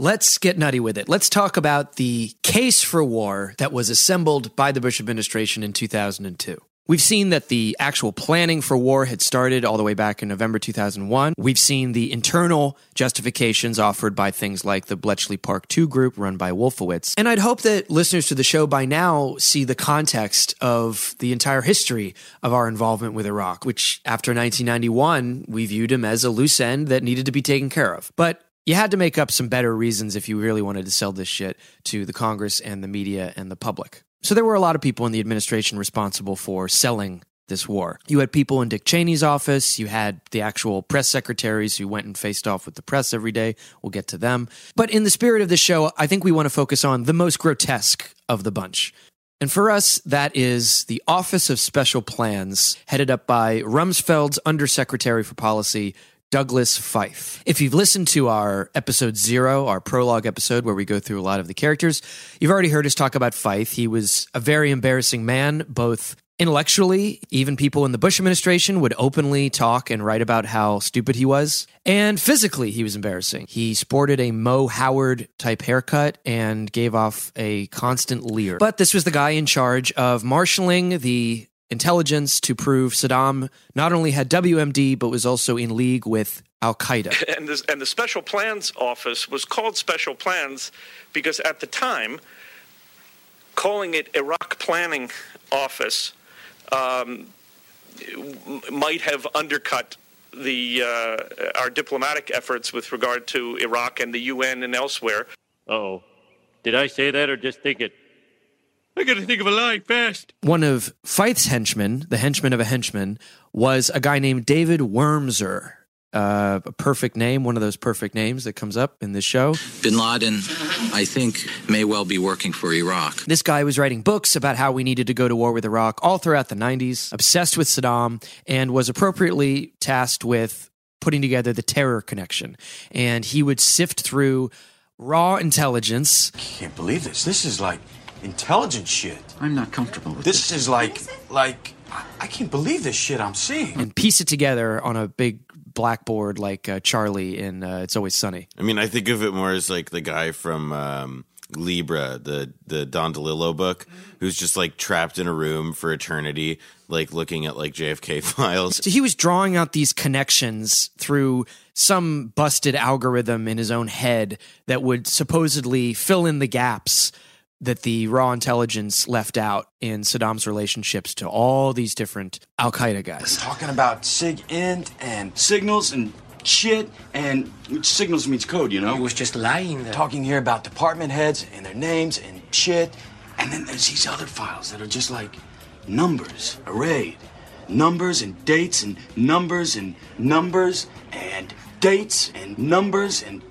Let's get nutty with it. Let's talk about the case for war that was assembled by the Bush administration in 2002. We've seen that the actual planning for war had started all the way back in November 2001. We've seen the internal justifications offered by things like the Bletchley Park 2 group run by Wolfowitz. And I'd hope that listeners to the show by now see the context of the entire history of our involvement with Iraq, which after 1991, we viewed him as a loose end that needed to be taken care of. But you had to make up some better reasons if you really wanted to sell this shit to the Congress and the media and the public. So there were a lot of people in the administration responsible for selling this war. You had people in Dick Cheney's office, you had the actual press secretaries who went and faced off with the press every day. We'll get to them. But in the spirit of the show, I think we want to focus on the most grotesque of the bunch. And for us, that is the Office of Special Plans, headed up by Rumsfeld's Undersecretary for Policy, Douglas Feith. If you've listened to our episode zero, our prologue episode, where we go through a lot of the characters, you've already heard us talk about Feith. He was a very embarrassing man, both intellectually, even people in the Bush administration would openly talk and write about how stupid he was. And physically, he was embarrassing. He sported a Mo Howard type haircut and gave off a constant leer. But this was the guy in charge of marshaling the intelligence to prove Saddam not only had WMD, but was also in league with Al Qaeda. And, this, and the Special Plans Office was called Special Plans because at the time, calling it Iraq Planning Office um, might have undercut the uh, our diplomatic efforts with regard to Iraq and the UN and elsewhere. Oh, did I say that or just think it? I got to think of a line fast. One of Feith's henchmen, the henchman of a henchman, was a guy named David Wurmser. uh, a perfect name, one of those perfect names that comes up in this show. Bin Laden, I think, may well be working for Iraq. This guy was writing books about how we needed to go to war with Iraq all throughout the 90s, obsessed with Saddam, and was appropriately tasked with putting together the terror connection. And he would sift through raw intelligence. I Can't believe this. This is like intelligent shit. I'm not comfortable with This is like, like, I- I can't believe this shit I'm seeing. and piece it together on a big blackboard like uh, Charlie in uh, It's Always Sunny. I mean, I think of it more as like the guy from um, Libra, the the Don DeLillo book, who's just like trapped in a room for eternity, like looking at like JFK files. So he was drawing out these connections through some busted algorithm in his own head that would supposedly fill in the gaps that the raw intelligence left out in Saddam's relationships to all these different Al Qaeda guys. Talking about sig int and signals and shit, and which signals means code, you know? He was just lying there. Talking here about department heads and their names and shit. And then there's these other files that are just like numbers arrayed. Numbers and dates and numbers and numbers and dates and numbers and.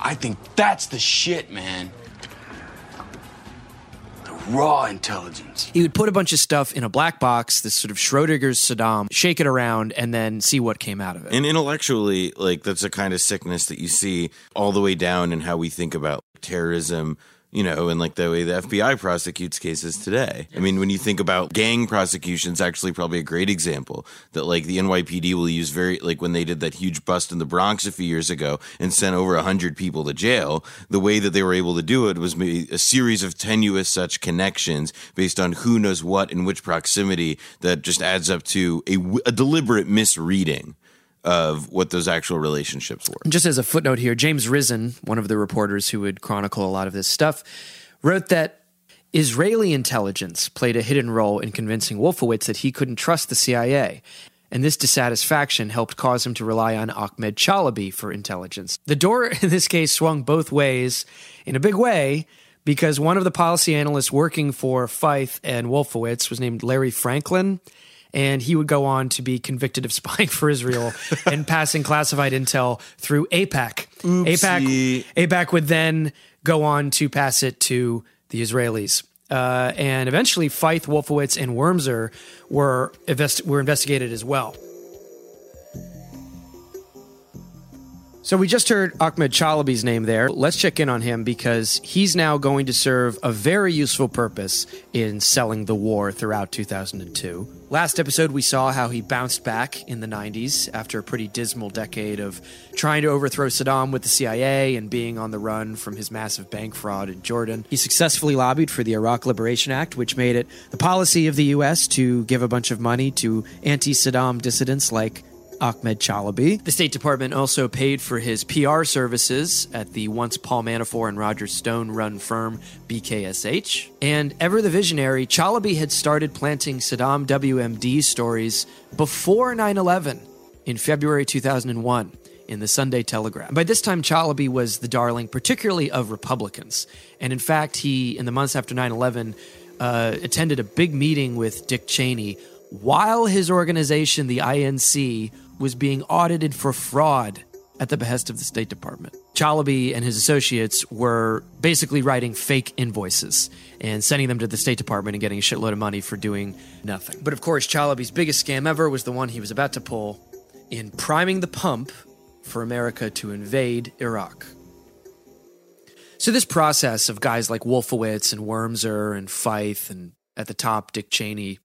I think that's the shit, man. The raw intelligence. He would put a bunch of stuff in a black box, this sort of Schrodinger's Saddam, shake it around, and then see what came out of it. And intellectually, like that's a kind of sickness that you see all the way down in how we think about terrorism, you know, and like the way the FBI prosecutes cases today. I mean, when you think about gang prosecutions, actually probably a great example that like the NYPD will use very like when they did that huge bust in the Bronx a few years ago and sent over a hundred people to jail. The way that they were able to do it was maybe a series of tenuous such connections based on who knows what in which proximity that just adds up to a, a deliberate misreading of what those actual relationships were. Just as a footnote here, James Risen, one of the reporters who would chronicle a lot of this stuff, wrote that Israeli intelligence played a hidden role in convincing Wolfowitz that he couldn't trust the CIA. And this dissatisfaction helped cause him to rely on Ahmed Chalabi for intelligence. The door in this case swung both ways in a big way because one of the policy analysts working for Feith and Wolfowitz was named Larry Franklin and he would go on to be convicted of spying for Israel and passing classified intel through AIPAC. AIPAC, AIPAC would then go on to pass it to the Israelis. Uh, and eventually, Feith, Wolfowitz, and Wurmser were invest- were investigated as well. So we just heard Ahmed Chalabi's name there. Let's check in on him because he's now going to serve a very useful purpose in selling the war throughout 2002. Last episode, we saw how he bounced back in the 90s after a pretty dismal decade of trying to overthrow Saddam with the CIA and being on the run from his massive bank fraud in Jordan. He successfully lobbied for the Iraq Liberation Act, which made it the policy of the U.S. to give a bunch of money to anti Saddam dissidents like Ahmed Chalabi. The State Department also paid for his PR services at the once Paul Manafort and Roger Stone run firm BKSH. And ever the visionary, Chalabi had started planting Saddam WMD stories before 9 11 in February 2001 in the Sunday Telegraph. By this time, Chalabi was the darling, particularly of Republicans. And in fact, he, in the months after 9 11, uh, attended a big meeting with Dick Cheney while his organization, the INC, was being audited for fraud at the behest of the State Department. Chalabi and his associates were basically writing fake invoices and sending them to the State Department and getting a shitload of money for doing nothing. But of course, Chalabi's biggest scam ever was the one he was about to pull in priming the pump for America to invade Iraq. So this process of guys like Wolfowitz and Wurmser and Feith and at the top Dick Cheney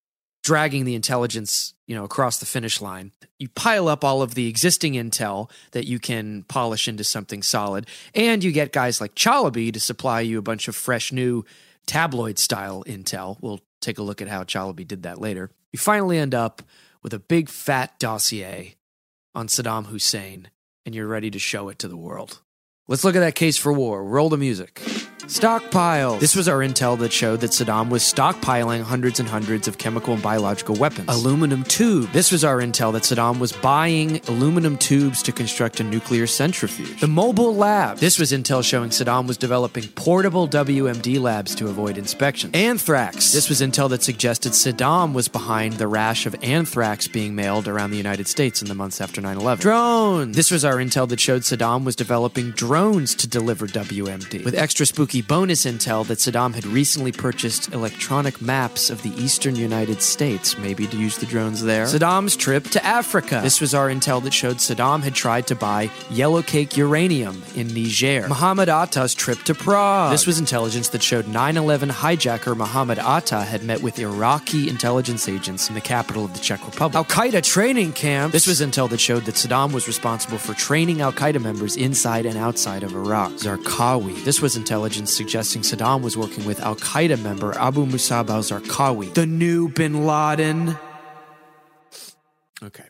dragging the intelligence, you know, across the finish line. You pile up all of the existing intel that you can polish into something solid, and you get guys like Chalabi to supply you a bunch of fresh new tabloid style intel. We'll take a look at how Chalabi did that later. You finally end up with a big fat dossier on Saddam Hussein, and you're ready to show it to the world. Let's look at that case for war. Roll the music. Stockpile. This was our intel that showed that Saddam was stockpiling hundreds and hundreds of chemical and biological weapons. Aluminum tube. This was our intel that Saddam was buying aluminum tubes to construct a nuclear centrifuge. The mobile lab. This was intel showing Saddam was developing portable WMD labs to avoid inspection. Anthrax. This was intel that suggested Saddam was behind the rash of anthrax being mailed around the United States in the months after 9 11. Drones. This was our intel that showed Saddam was developing drones to deliver WMD. With extra spooky bonus intel that Saddam had recently purchased electronic maps of the eastern United States, maybe to use the drones there. Saddam's trip to Africa. This was our intel that showed Saddam had tried to buy yellow cake uranium in Niger. Muhammad Atta's trip to Prague. This was intelligence that showed 9 11 hijacker Muhammad Atta had met with Iraqi intelligence agents in the capital of the Czech Republic. Al Qaeda training camp. This was intel that showed that Saddam was responsible for training Al Qaeda members inside and outside of Iraq. Zarqawi. This was intelligence suggesting Saddam was working with Al Qaeda member Abu Musab al Zarqawi, the new bin Laden. Okay.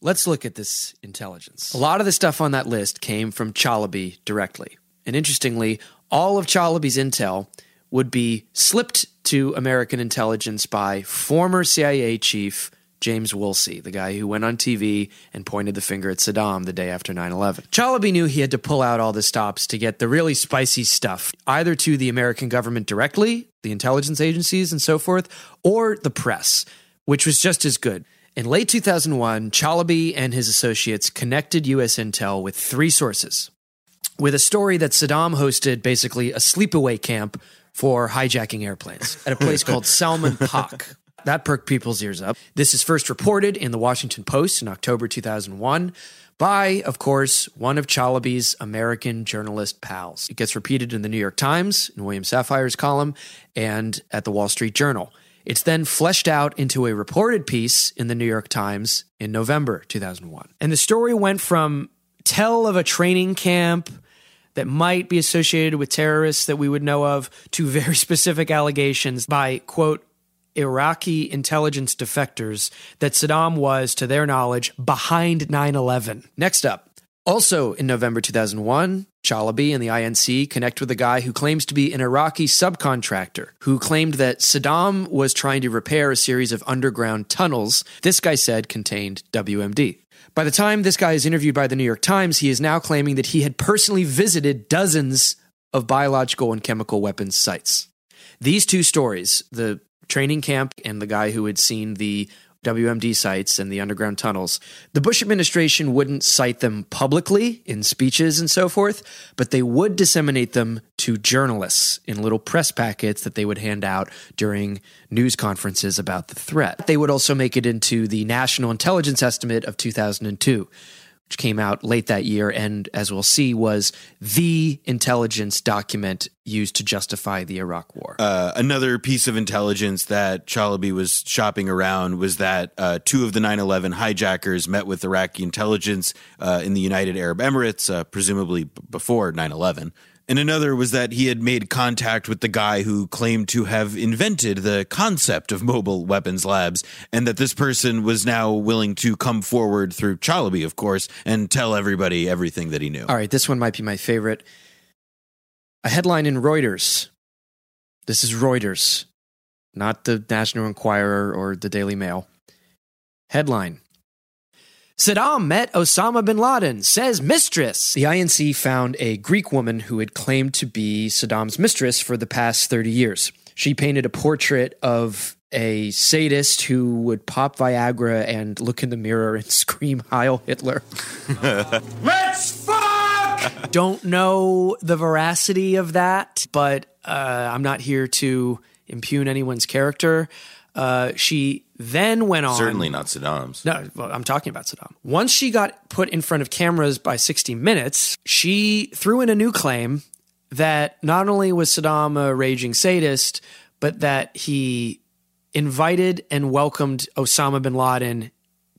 Let's look at this intelligence. A lot of the stuff on that list came from Chalabi directly. And interestingly, all of Chalabi's intel would be slipped to American intelligence by former CIA chief James Woolsey, the guy who went on TV and pointed the finger at Saddam the day after 9 11. Chalabi knew he had to pull out all the stops to get the really spicy stuff, either to the American government directly, the intelligence agencies, and so forth, or the press, which was just as good. In late 2001, Chalabi and his associates connected U.S. intel with three sources with a story that Saddam hosted basically a sleepaway camp for hijacking airplanes at a place called Salman Pak. That perked people's ears up. This is first reported in the Washington Post in October 2001 by, of course, one of Chalabi's American journalist pals. It gets repeated in the New York Times, in William Safire's column, and at the Wall Street Journal. It's then fleshed out into a reported piece in the New York Times in November 2001. And the story went from tell of a training camp that might be associated with terrorists that we would know of to very specific allegations by, quote, Iraqi intelligence defectors that Saddam was, to their knowledge, behind 9 11. Next up, also in November 2001, Chalabi and the INC connect with a guy who claims to be an Iraqi subcontractor who claimed that Saddam was trying to repair a series of underground tunnels this guy said contained WMD. By the time this guy is interviewed by the New York Times, he is now claiming that he had personally visited dozens of biological and chemical weapons sites. These two stories, the training camp and the guy who had seen the WMD sites and the underground tunnels, the Bush administration wouldn't cite them publicly in speeches and so forth, but they would disseminate them to journalists in little press packets that they would hand out during news conferences about the threat. They would also make it into the National Intelligence Estimate of 2002 which came out late that year and, as we'll see, was the intelligence document used to justify the Iraq War. Uh, another piece of intelligence that Chalabi was shopping around was that uh, two of the 9 11 hijackers met with Iraqi intelligence uh, in the United Arab Emirates, uh, presumably b- before 9 11. And another was that he had made contact with the guy who claimed to have invented the concept of mobile weapons labs, and that this person was now willing to come forward through Chalabi, of course, and tell everybody everything that he knew. All right, this one might be my favorite. A headline in Reuters. This is Reuters, not the National Enquirer or the Daily Mail. Headline Saddam met Osama bin Laden, says mistress. The INC found a Greek woman who had claimed to be Saddam's mistress for the past 30 years. She painted a portrait of a sadist who would pop Viagra and look in the mirror and scream Heil Hitler. Let's fuck! Don't know the veracity of that, but uh, I'm not here to impugn anyone's character. Uh, she then went on. Certainly not Saddam's. No, well, I'm talking about Saddam. Once she got put in front of cameras by 60 Minutes, she threw in a new claim that not only was Saddam a raging sadist, but that he invited and welcomed Osama bin Laden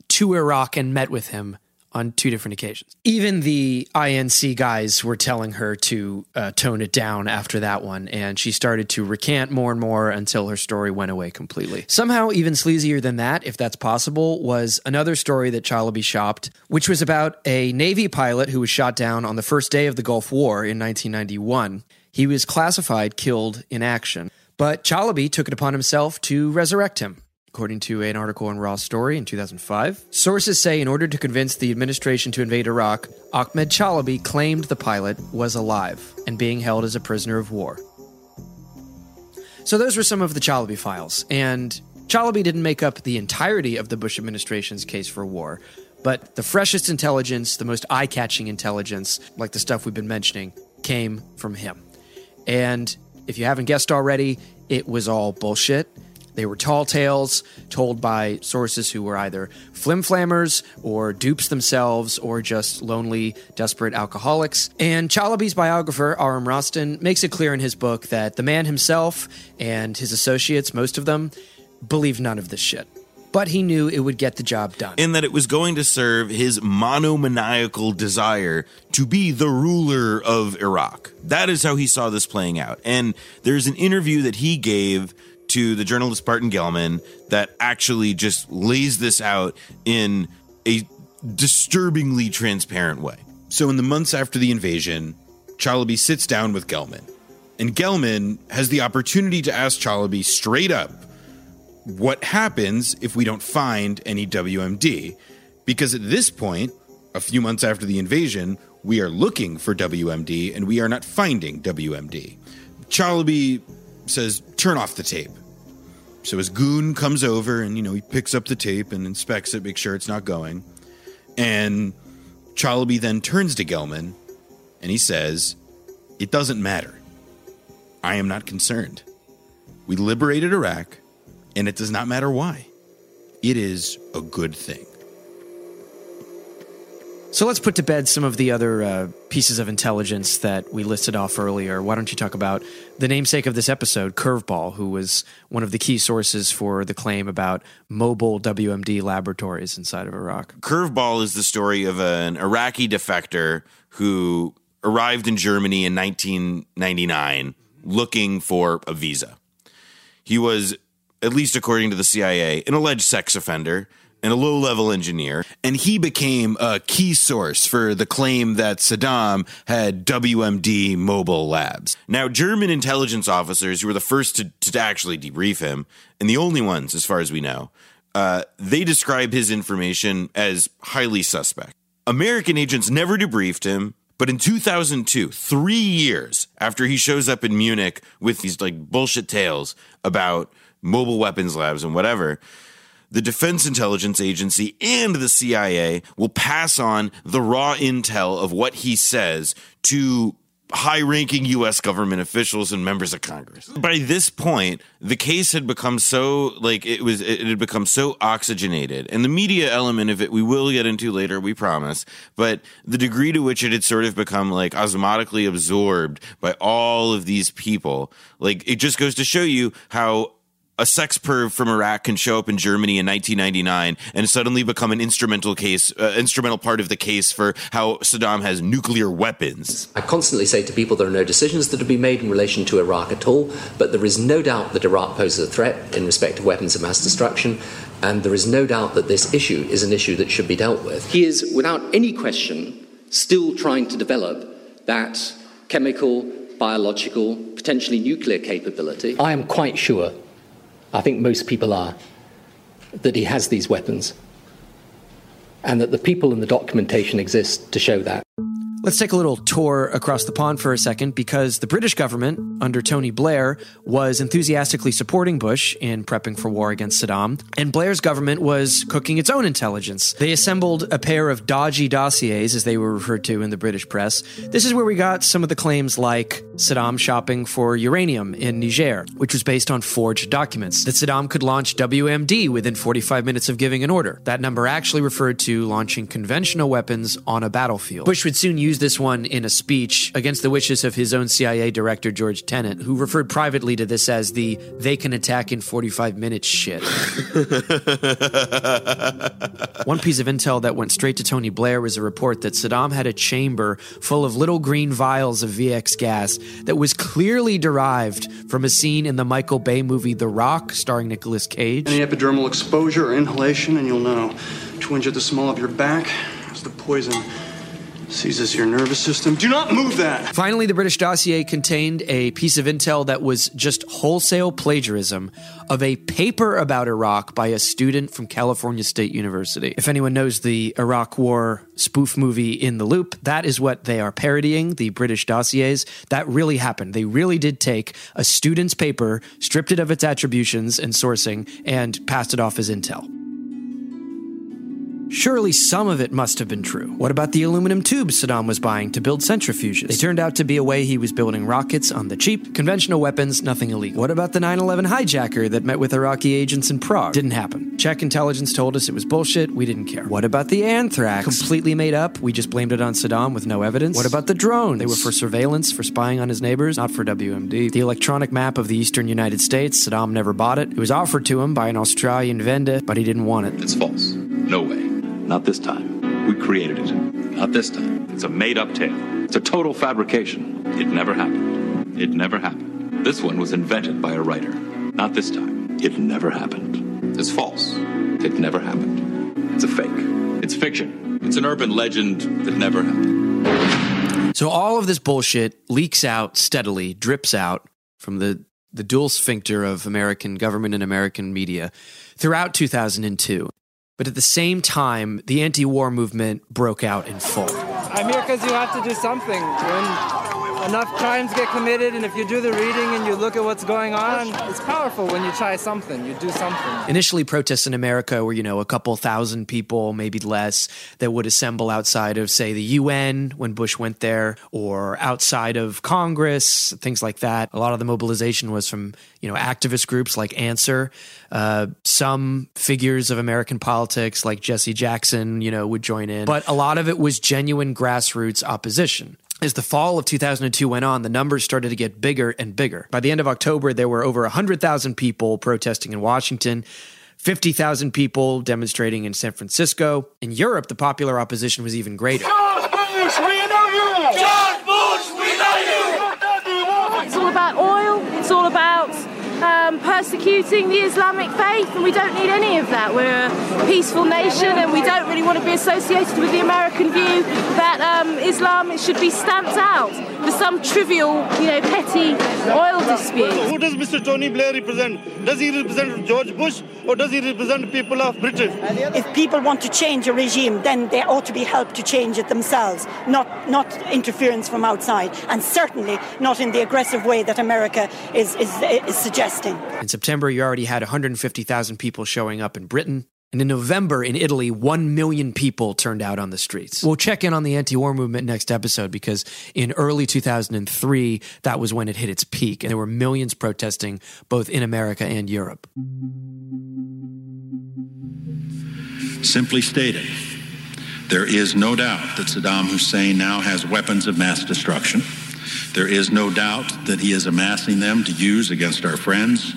to Iraq and met with him on two different occasions. Even the INC guys were telling her to uh, tone it down after that one, and she started to recant more and more until her story went away completely. Somehow, even sleazier than that, if that's possible, was another story that Chalabi shopped, which was about a Navy pilot who was shot down on the first day of the Gulf War in 1991. He was classified killed in action, but Chalabi took it upon himself to resurrect him. According to an article in Raw Story in 2005, sources say in order to convince the administration to invade Iraq, Ahmed Chalabi claimed the pilot was alive and being held as a prisoner of war. So those were some of the Chalabi files, and Chalabi didn't make up the entirety of the Bush administration's case for war, but the freshest intelligence, the most eye catching intelligence, like the stuff we've been mentioning, came from him. And if you haven't guessed already, it was all bullshit. They were tall tales told by sources who were either flimflammers or dupes themselves or just lonely, desperate alcoholics. And Chalabi's biographer, Aram Roston, makes it clear in his book that the man himself and his associates, most of them, believed none of this shit. But he knew it would get the job done. in that it was going to serve his monomaniacal desire to be the ruler of Iraq. That is how he saw this playing out. And there's an interview that he gave to the journalist Barton Gellman that actually just lays this out in a disturbingly transparent way. So, in the months after the invasion, Chalabi sits down with Gellman. And Gellman has the opportunity to ask Chalabi straight up what happens if we don't find any WMD. Because at this point, a few months after the invasion, we are looking for WMD and we are not finding WMD. Chalabi says, turn off the tape. So his goon comes over and, you know, he picks up the tape and inspects it, makes sure it's not going. And Chalabi then turns to Gellman and he says, It doesn't matter. I am not concerned. We liberated Iraq, and it does not matter why. It is a good thing. So let's put to bed some of the other uh, pieces of intelligence that we listed off earlier. Why don't you talk about the namesake of this episode, Curveball, who was one of the key sources for the claim about mobile WMD laboratories inside of Iraq? Curveball is the story of an Iraqi defector who arrived in Germany in 1999 looking for a visa. He was, at least according to the CIA, an alleged sex offender and a low level engineer. And he became a key source for the claim that Saddam had WMD mobile labs. Now, German intelligence officers, who were the first to, to actually debrief him, and the only ones, as far as we know, uh, they describe his information as highly suspect. American agents never debriefed him. But in 2002, three years after he shows up in Munich with these like bullshit tales about mobile weapons labs and whatever, the Defense Intelligence Agency and the CIA will pass on the raw intel of what he says to high ranking U.S. government officials and members of Congress. By this point, the case had become so, like, it was, it had become so oxygenated. And the media element of it, we will get into later, we promise. But the degree to which it had sort of become, like, osmotically absorbed by all of these people, like, it just goes to show you how a sex perv from Iraq can show up in Germany in 1999 and suddenly become an instrumental case, uh, instrumental part of the case for how Saddam has nuclear weapons. I constantly say to people there are no decisions that have been made in relation to Iraq at all, but there is no doubt that Iraq poses a threat in respect of weapons of mass destruction, and there is no doubt that this issue is an issue that should be dealt with. He is, without any question, still trying to develop that chemical, biological, potentially nuclear capability. I am quite sure I think most people are, that he has these weapons and that the people in the documentation exist to show that. Let's take a little tour across the pond for a second because the British government, under Tony Blair, was enthusiastically supporting Bush in prepping for war against Saddam, and Blair's government was cooking its own intelligence. They assembled a pair of dodgy dossiers, as they were referred to in the British press. This is where we got some of the claims like Saddam shopping for uranium in Niger, which was based on forged documents, that Saddam could launch WMD within 45 minutes of giving an order. That number actually referred to launching conventional weapons on a battlefield. Bush would soon use this one in a speech against the wishes of his own CIA director, George Tenet, who referred privately to this as the they can attack in 45 minutes shit. one piece of intel that went straight to Tony Blair was a report that Saddam had a chamber full of little green vials of VX gas that was clearly derived from a scene in the Michael Bay movie The Rock, starring Nicolas Cage. Any epidermal exposure or inhalation, and you'll know. To injure the small of your back is the poison Seizes your nervous system. Do not move that! Finally, the British dossier contained a piece of intel that was just wholesale plagiarism of a paper about Iraq by a student from California State University. If anyone knows the Iraq War spoof movie In the Loop, that is what they are parodying, the British dossiers. That really happened. They really did take a student's paper, stripped it of its attributions and sourcing, and passed it off as intel. Surely some of it must have been true. What about the aluminum tubes Saddam was buying to build centrifuges? They turned out to be a way he was building rockets on the cheap, conventional weapons, nothing illegal. What about the 9 11 hijacker that met with Iraqi agents in Prague? Didn't happen. Czech intelligence told us it was bullshit, we didn't care. What about the anthrax? Completely made up, we just blamed it on Saddam with no evidence. What about the drones? They were for surveillance, for spying on his neighbors, not for WMD. The electronic map of the eastern United States, Saddam never bought it. It was offered to him by an Australian vendor, but he didn't want it. It's false. No way. Not this time. We created it. Not this time. It's a made up tale. It's a total fabrication. It never happened. It never happened. This one was invented by a writer. Not this time. It never happened. It's false. It never happened. It's a fake. It's fiction. It's an urban legend that never happened. So all of this bullshit leaks out steadily, drips out from the the dual sphincter of American government and American media throughout 2002. But at the same time, the anti war movement broke out in full. I'm here because you have to do something. When enough crimes get committed, and if you do the reading and you look at what's going on, it's powerful when you try something, you do something. Initially, protests in America were, you know, a couple thousand people, maybe less, that would assemble outside of, say, the UN when Bush went there, or outside of Congress, things like that. A lot of the mobilization was from, you know, activist groups like Answer. Uh, some figures of American politics, like Jesse Jackson, you know, would join in. But a lot of it was genuine grassroots opposition. As the fall of 2002 went on, the numbers started to get bigger and bigger. By the end of October, there were over 100,000 people protesting in Washington. 50,000 people demonstrating in San Francisco. In Europe, the popular opposition was even greater. George Bush, we love you! George Bush, we love you! It's all about oil, it's all about um, persecuting the Islamic faith, and we don't need any of that. We're a peaceful nation, and we don't really want to be associated with the American view that um, Islam should be stamped out for some trivial, you know, petty oil dispute. Who does Mr. Tony Blair represent? Does he represent George Bush or does he represent the people of Britain? If people want to change a regime, then they ought to be helped to change it themselves, not not interference from outside, and certainly not in the aggressive way that America is is, is suggesting. In September, you already had 150,000 people showing up in Britain. And in November, in Italy, 1 million people turned out on the streets. We'll check in on the anti war movement next episode because in early 2003, that was when it hit its peak, and there were millions protesting both in America and Europe. Simply stated, there is no doubt that Saddam Hussein now has weapons of mass destruction. There is no doubt that he is amassing them to use against our friends,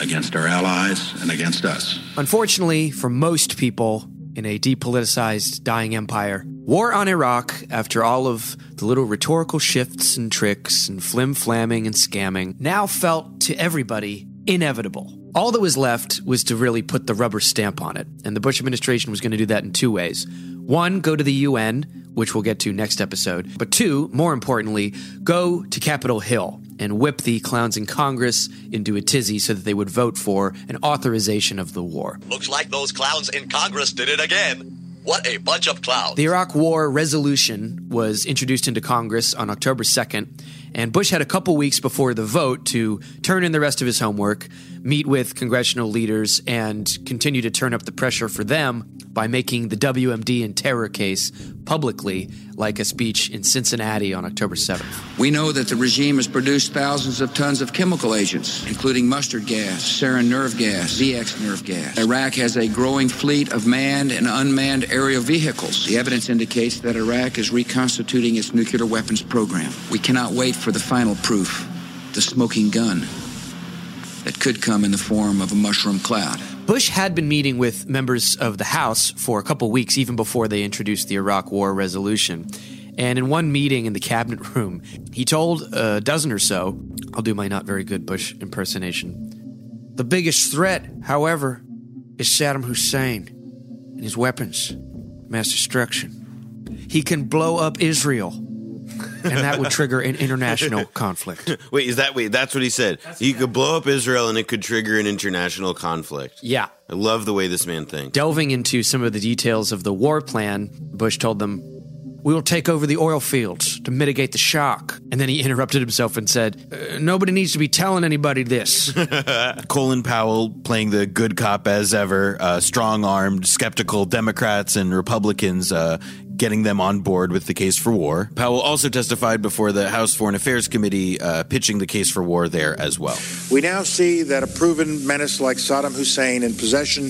against our allies, and against us. Unfortunately, for most people in a depoliticized, dying empire, war on Iraq, after all of the little rhetorical shifts and tricks and flim flamming and scamming, now felt to everybody inevitable. All that was left was to really put the rubber stamp on it. And the Bush administration was going to do that in two ways. One, go to the UN, which we'll get to next episode. But two, more importantly, go to Capitol Hill and whip the clowns in Congress into a tizzy so that they would vote for an authorization of the war. Looks like those clowns in Congress did it again. What a bunch of clowns. The Iraq War resolution was introduced into Congress on October 2nd, and Bush had a couple weeks before the vote to turn in the rest of his homework, meet with congressional leaders, and continue to turn up the pressure for them by making the WMD and terror case publicly, like a speech in Cincinnati on October 7th. We know that the regime has produced thousands of tons of chemical agents, including mustard gas, sarin nerve gas, VX nerve gas. Iraq has a growing fleet of manned and unmanned aerial vehicles. The evidence indicates that Iraq is reconstituting its nuclear weapons program. We cannot wait for the final proof the smoking gun that could come in the form of a mushroom cloud. Bush had been meeting with members of the House for a couple weeks, even before they introduced the Iraq War resolution. And in one meeting in the cabinet room, he told a dozen or so, I'll do my not very good Bush impersonation. The biggest threat, however, is Saddam Hussein and his weapons, mass destruction. he can blow up Israel. And that would trigger an international conflict. Wait, is that wait? That's what he said. He could blow up Israel, and it could trigger an international conflict. Yeah. I love the way this man thinks. Delving into some of the details of the war plan, Bush told them, We will take over the oil fields to mitigate the shock. And then he interrupted himself and said, "Uh, Nobody needs to be telling anybody this. Colin Powell playing the good cop as ever, uh, strong armed, skeptical Democrats and Republicans, uh, getting them on board with the case for war. Powell also testified before the House Foreign Affairs Committee, uh, pitching the case for war there as well. We now see that a proven menace like Saddam Hussein in possession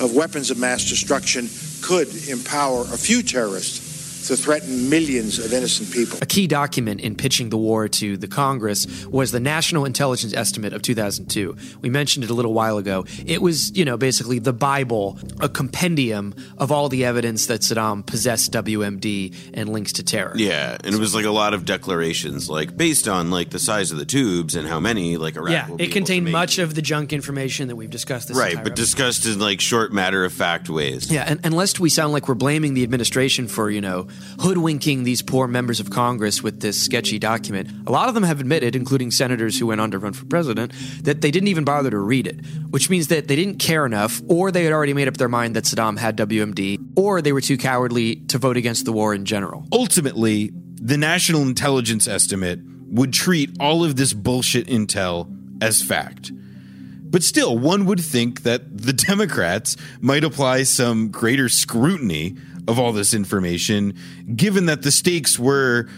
of weapons of mass destruction could empower a few terrorists to threaten millions of innocent people. A key document in pitching the war to the Congress was the National Intelligence Estimate of 2002. We mentioned it a little while ago. It was, you know, basically the Bible, a compendium of all the evidence that Saddam possessed WMD and links to terror. Yeah, and it was like a lot of declarations, like based on like the size of the tubes and how many like Iraq. Yeah, will be it able contained to make. much of the junk information that we've discussed this right, but episode. discussed in like short matter of fact ways. Yeah, and, and lest we sound like we're blaming the administration for, you know, hoodwinking these poor members of Congress with this sketchy document, a lot of them have admitted, including senators who went on to run for president, that they didn't even bother to read it, which means that they didn't care enough, or they had already made up their mind that Saddam had WMD, or they were too cowardly to vote against the war in general. Ultimately, the National Intelligence Estimate would treat all of this bullshit intel as fact. But still, one would think that the Democrats might apply some greater scrutiny of all this information, given that the stakes were,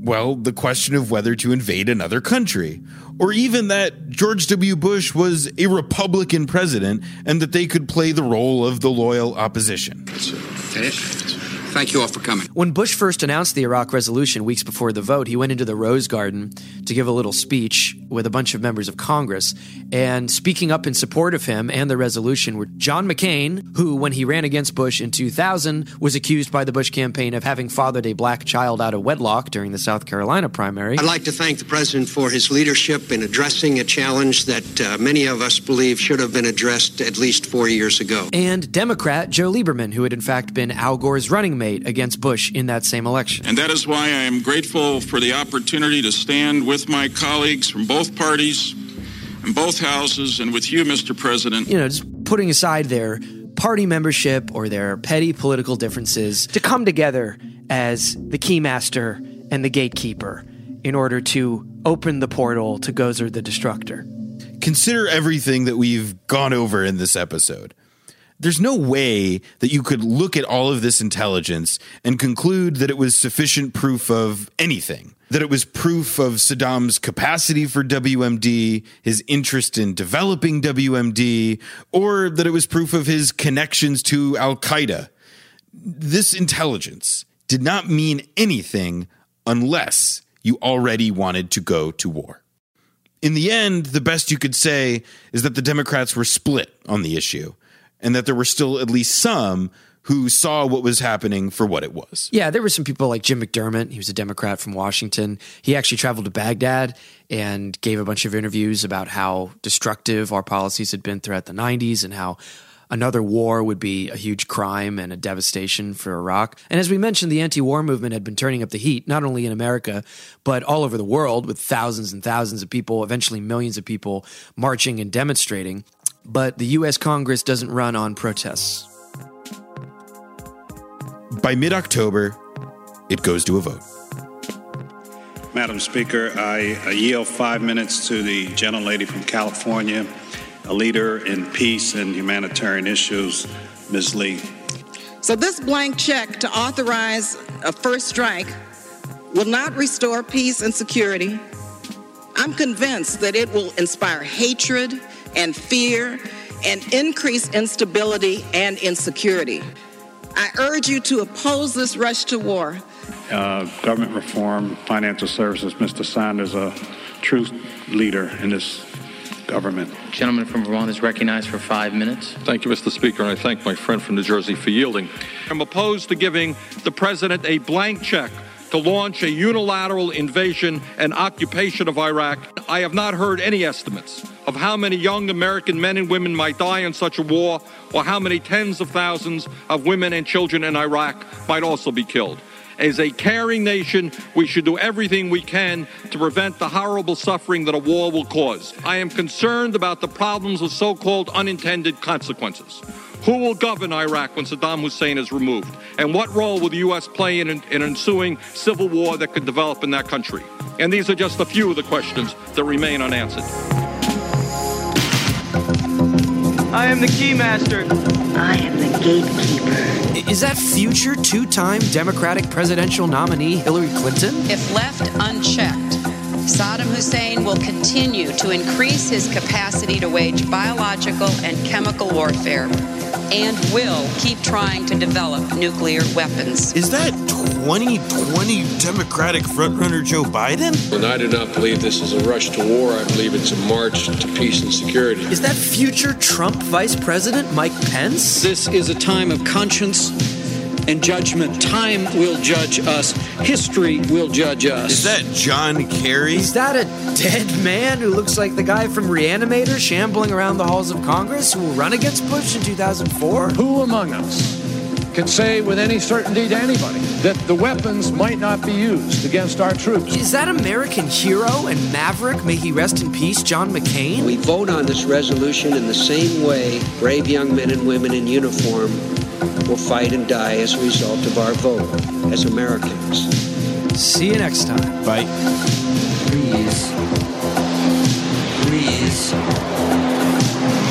well, the question of whether to invade another country, or even that George W. Bush was a Republican president and that they could play the role of the loyal opposition. Thank you all for coming. When Bush first announced the Iraq resolution weeks before the vote, he went into the Rose Garden to give a little speech with a bunch of members of Congress. And speaking up in support of him and the resolution were John McCain, who, when he ran against Bush in 2000, was accused by the Bush campaign of having fathered a black child out of wedlock during the South Carolina primary. I'd like to thank the President for his leadership in addressing a challenge that uh, many of us believe should have been addressed at least four years ago. And Democrat Joe Lieberman, who had in fact been Al Gore's running mate against Bush in that same election. And that is why I am grateful for the opportunity to stand with my colleagues from both parties and both houses and with you, Mr. President. you know, just putting aside their party membership or their petty political differences to come together as the keymaster and the gatekeeper in order to open the portal to Gozer the Destructor. consider everything that we've gone over in this episode. There's no way that you could look at all of this intelligence and conclude that it was sufficient proof of anything. That it was proof of Saddam's capacity for WMD, his interest in developing WMD, or that it was proof of his connections to Al Qaeda. This intelligence did not mean anything unless you already wanted to go to war. In the end, the best you could say is that the Democrats were split on the issue and that there were still at least some who saw what was happening for what it was. Yeah, there were some people like Jim McDermott. He was a Democrat from Washington. He actually traveled to Baghdad and gave a bunch of interviews about how destructive our policies had been throughout the 90s and how another war would be a huge crime and a devastation for Iraq. And as we mentioned, the anti war movement had been turning up the heat, not only in America, but all over the world, with thousands and thousands of people, eventually millions of people marching and demonstrating. But the U.S. Congress doesn't run on protests. By mid October, it goes to a vote. Madam Speaker, I yield five minutes to the gentlelady from California, a leader in peace and humanitarian issues, Ms. Lee. So, this blank check to authorize a first strike will not restore peace and security. I'm convinced that it will inspire hatred and fear and increase instability and insecurity. I urge you to oppose this rush to war. Uh, government reform, financial services, Mr. Sanders, a true leader in this government. Gentleman from Vermont is recognized for five minutes. Thank you, Mr. Speaker, and I thank my friend from New Jersey for yielding. I'm opposed to giving the president a blank check to launch a unilateral invasion and occupation of Iraq. I have not heard any estimates of how many young American men and women might die in such a war, or how many tens of thousands of women and children in Iraq might also be killed. As a caring nation, we should do everything we can to prevent the horrible suffering that a war will cause. I am concerned about the problems of so called unintended consequences. Who will govern Iraq when Saddam Hussein is removed? And what role will the U.S. play in an ensuing civil war that could develop in that country? And these are just a few of the questions that remain unanswered. I am the keymaster. I am the gatekeeper. Is that future two time Democratic presidential nominee Hillary Clinton? If left unchecked, Saddam Hussein will continue to increase his capacity to wage biological and chemical warfare and will keep trying to develop nuclear weapons. Is that 2020 Democratic frontrunner Joe Biden? And I do not believe this is a rush to war. I believe it's a march to peace and security. Is that future Trump Vice President Mike Pence? This is a time of conscience and judgment. Time will judge us. History will judge us. Is that John Kerry? Is that a dead man who looks like the guy from Reanimator shambling around the halls of Congress who will run against Bush in 2004? Who among us can say with any certainty to anybody that the weapons might not be used against our troops? Is that American hero and maverick, may he rest in peace, John McCain? We vote on this resolution in the same way brave young men and women in uniform will fight and die as a result of our vote as Americans. See you next time. Bye. Please. Please.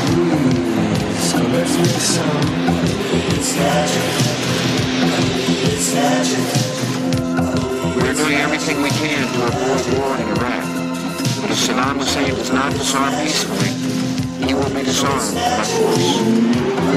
Please. Let's make some. It's magic. It's magic. We're doing everything we can to avoid war in Iraq. But if Saddam Hussein does not disarm peacefully, he will be disarmed by force.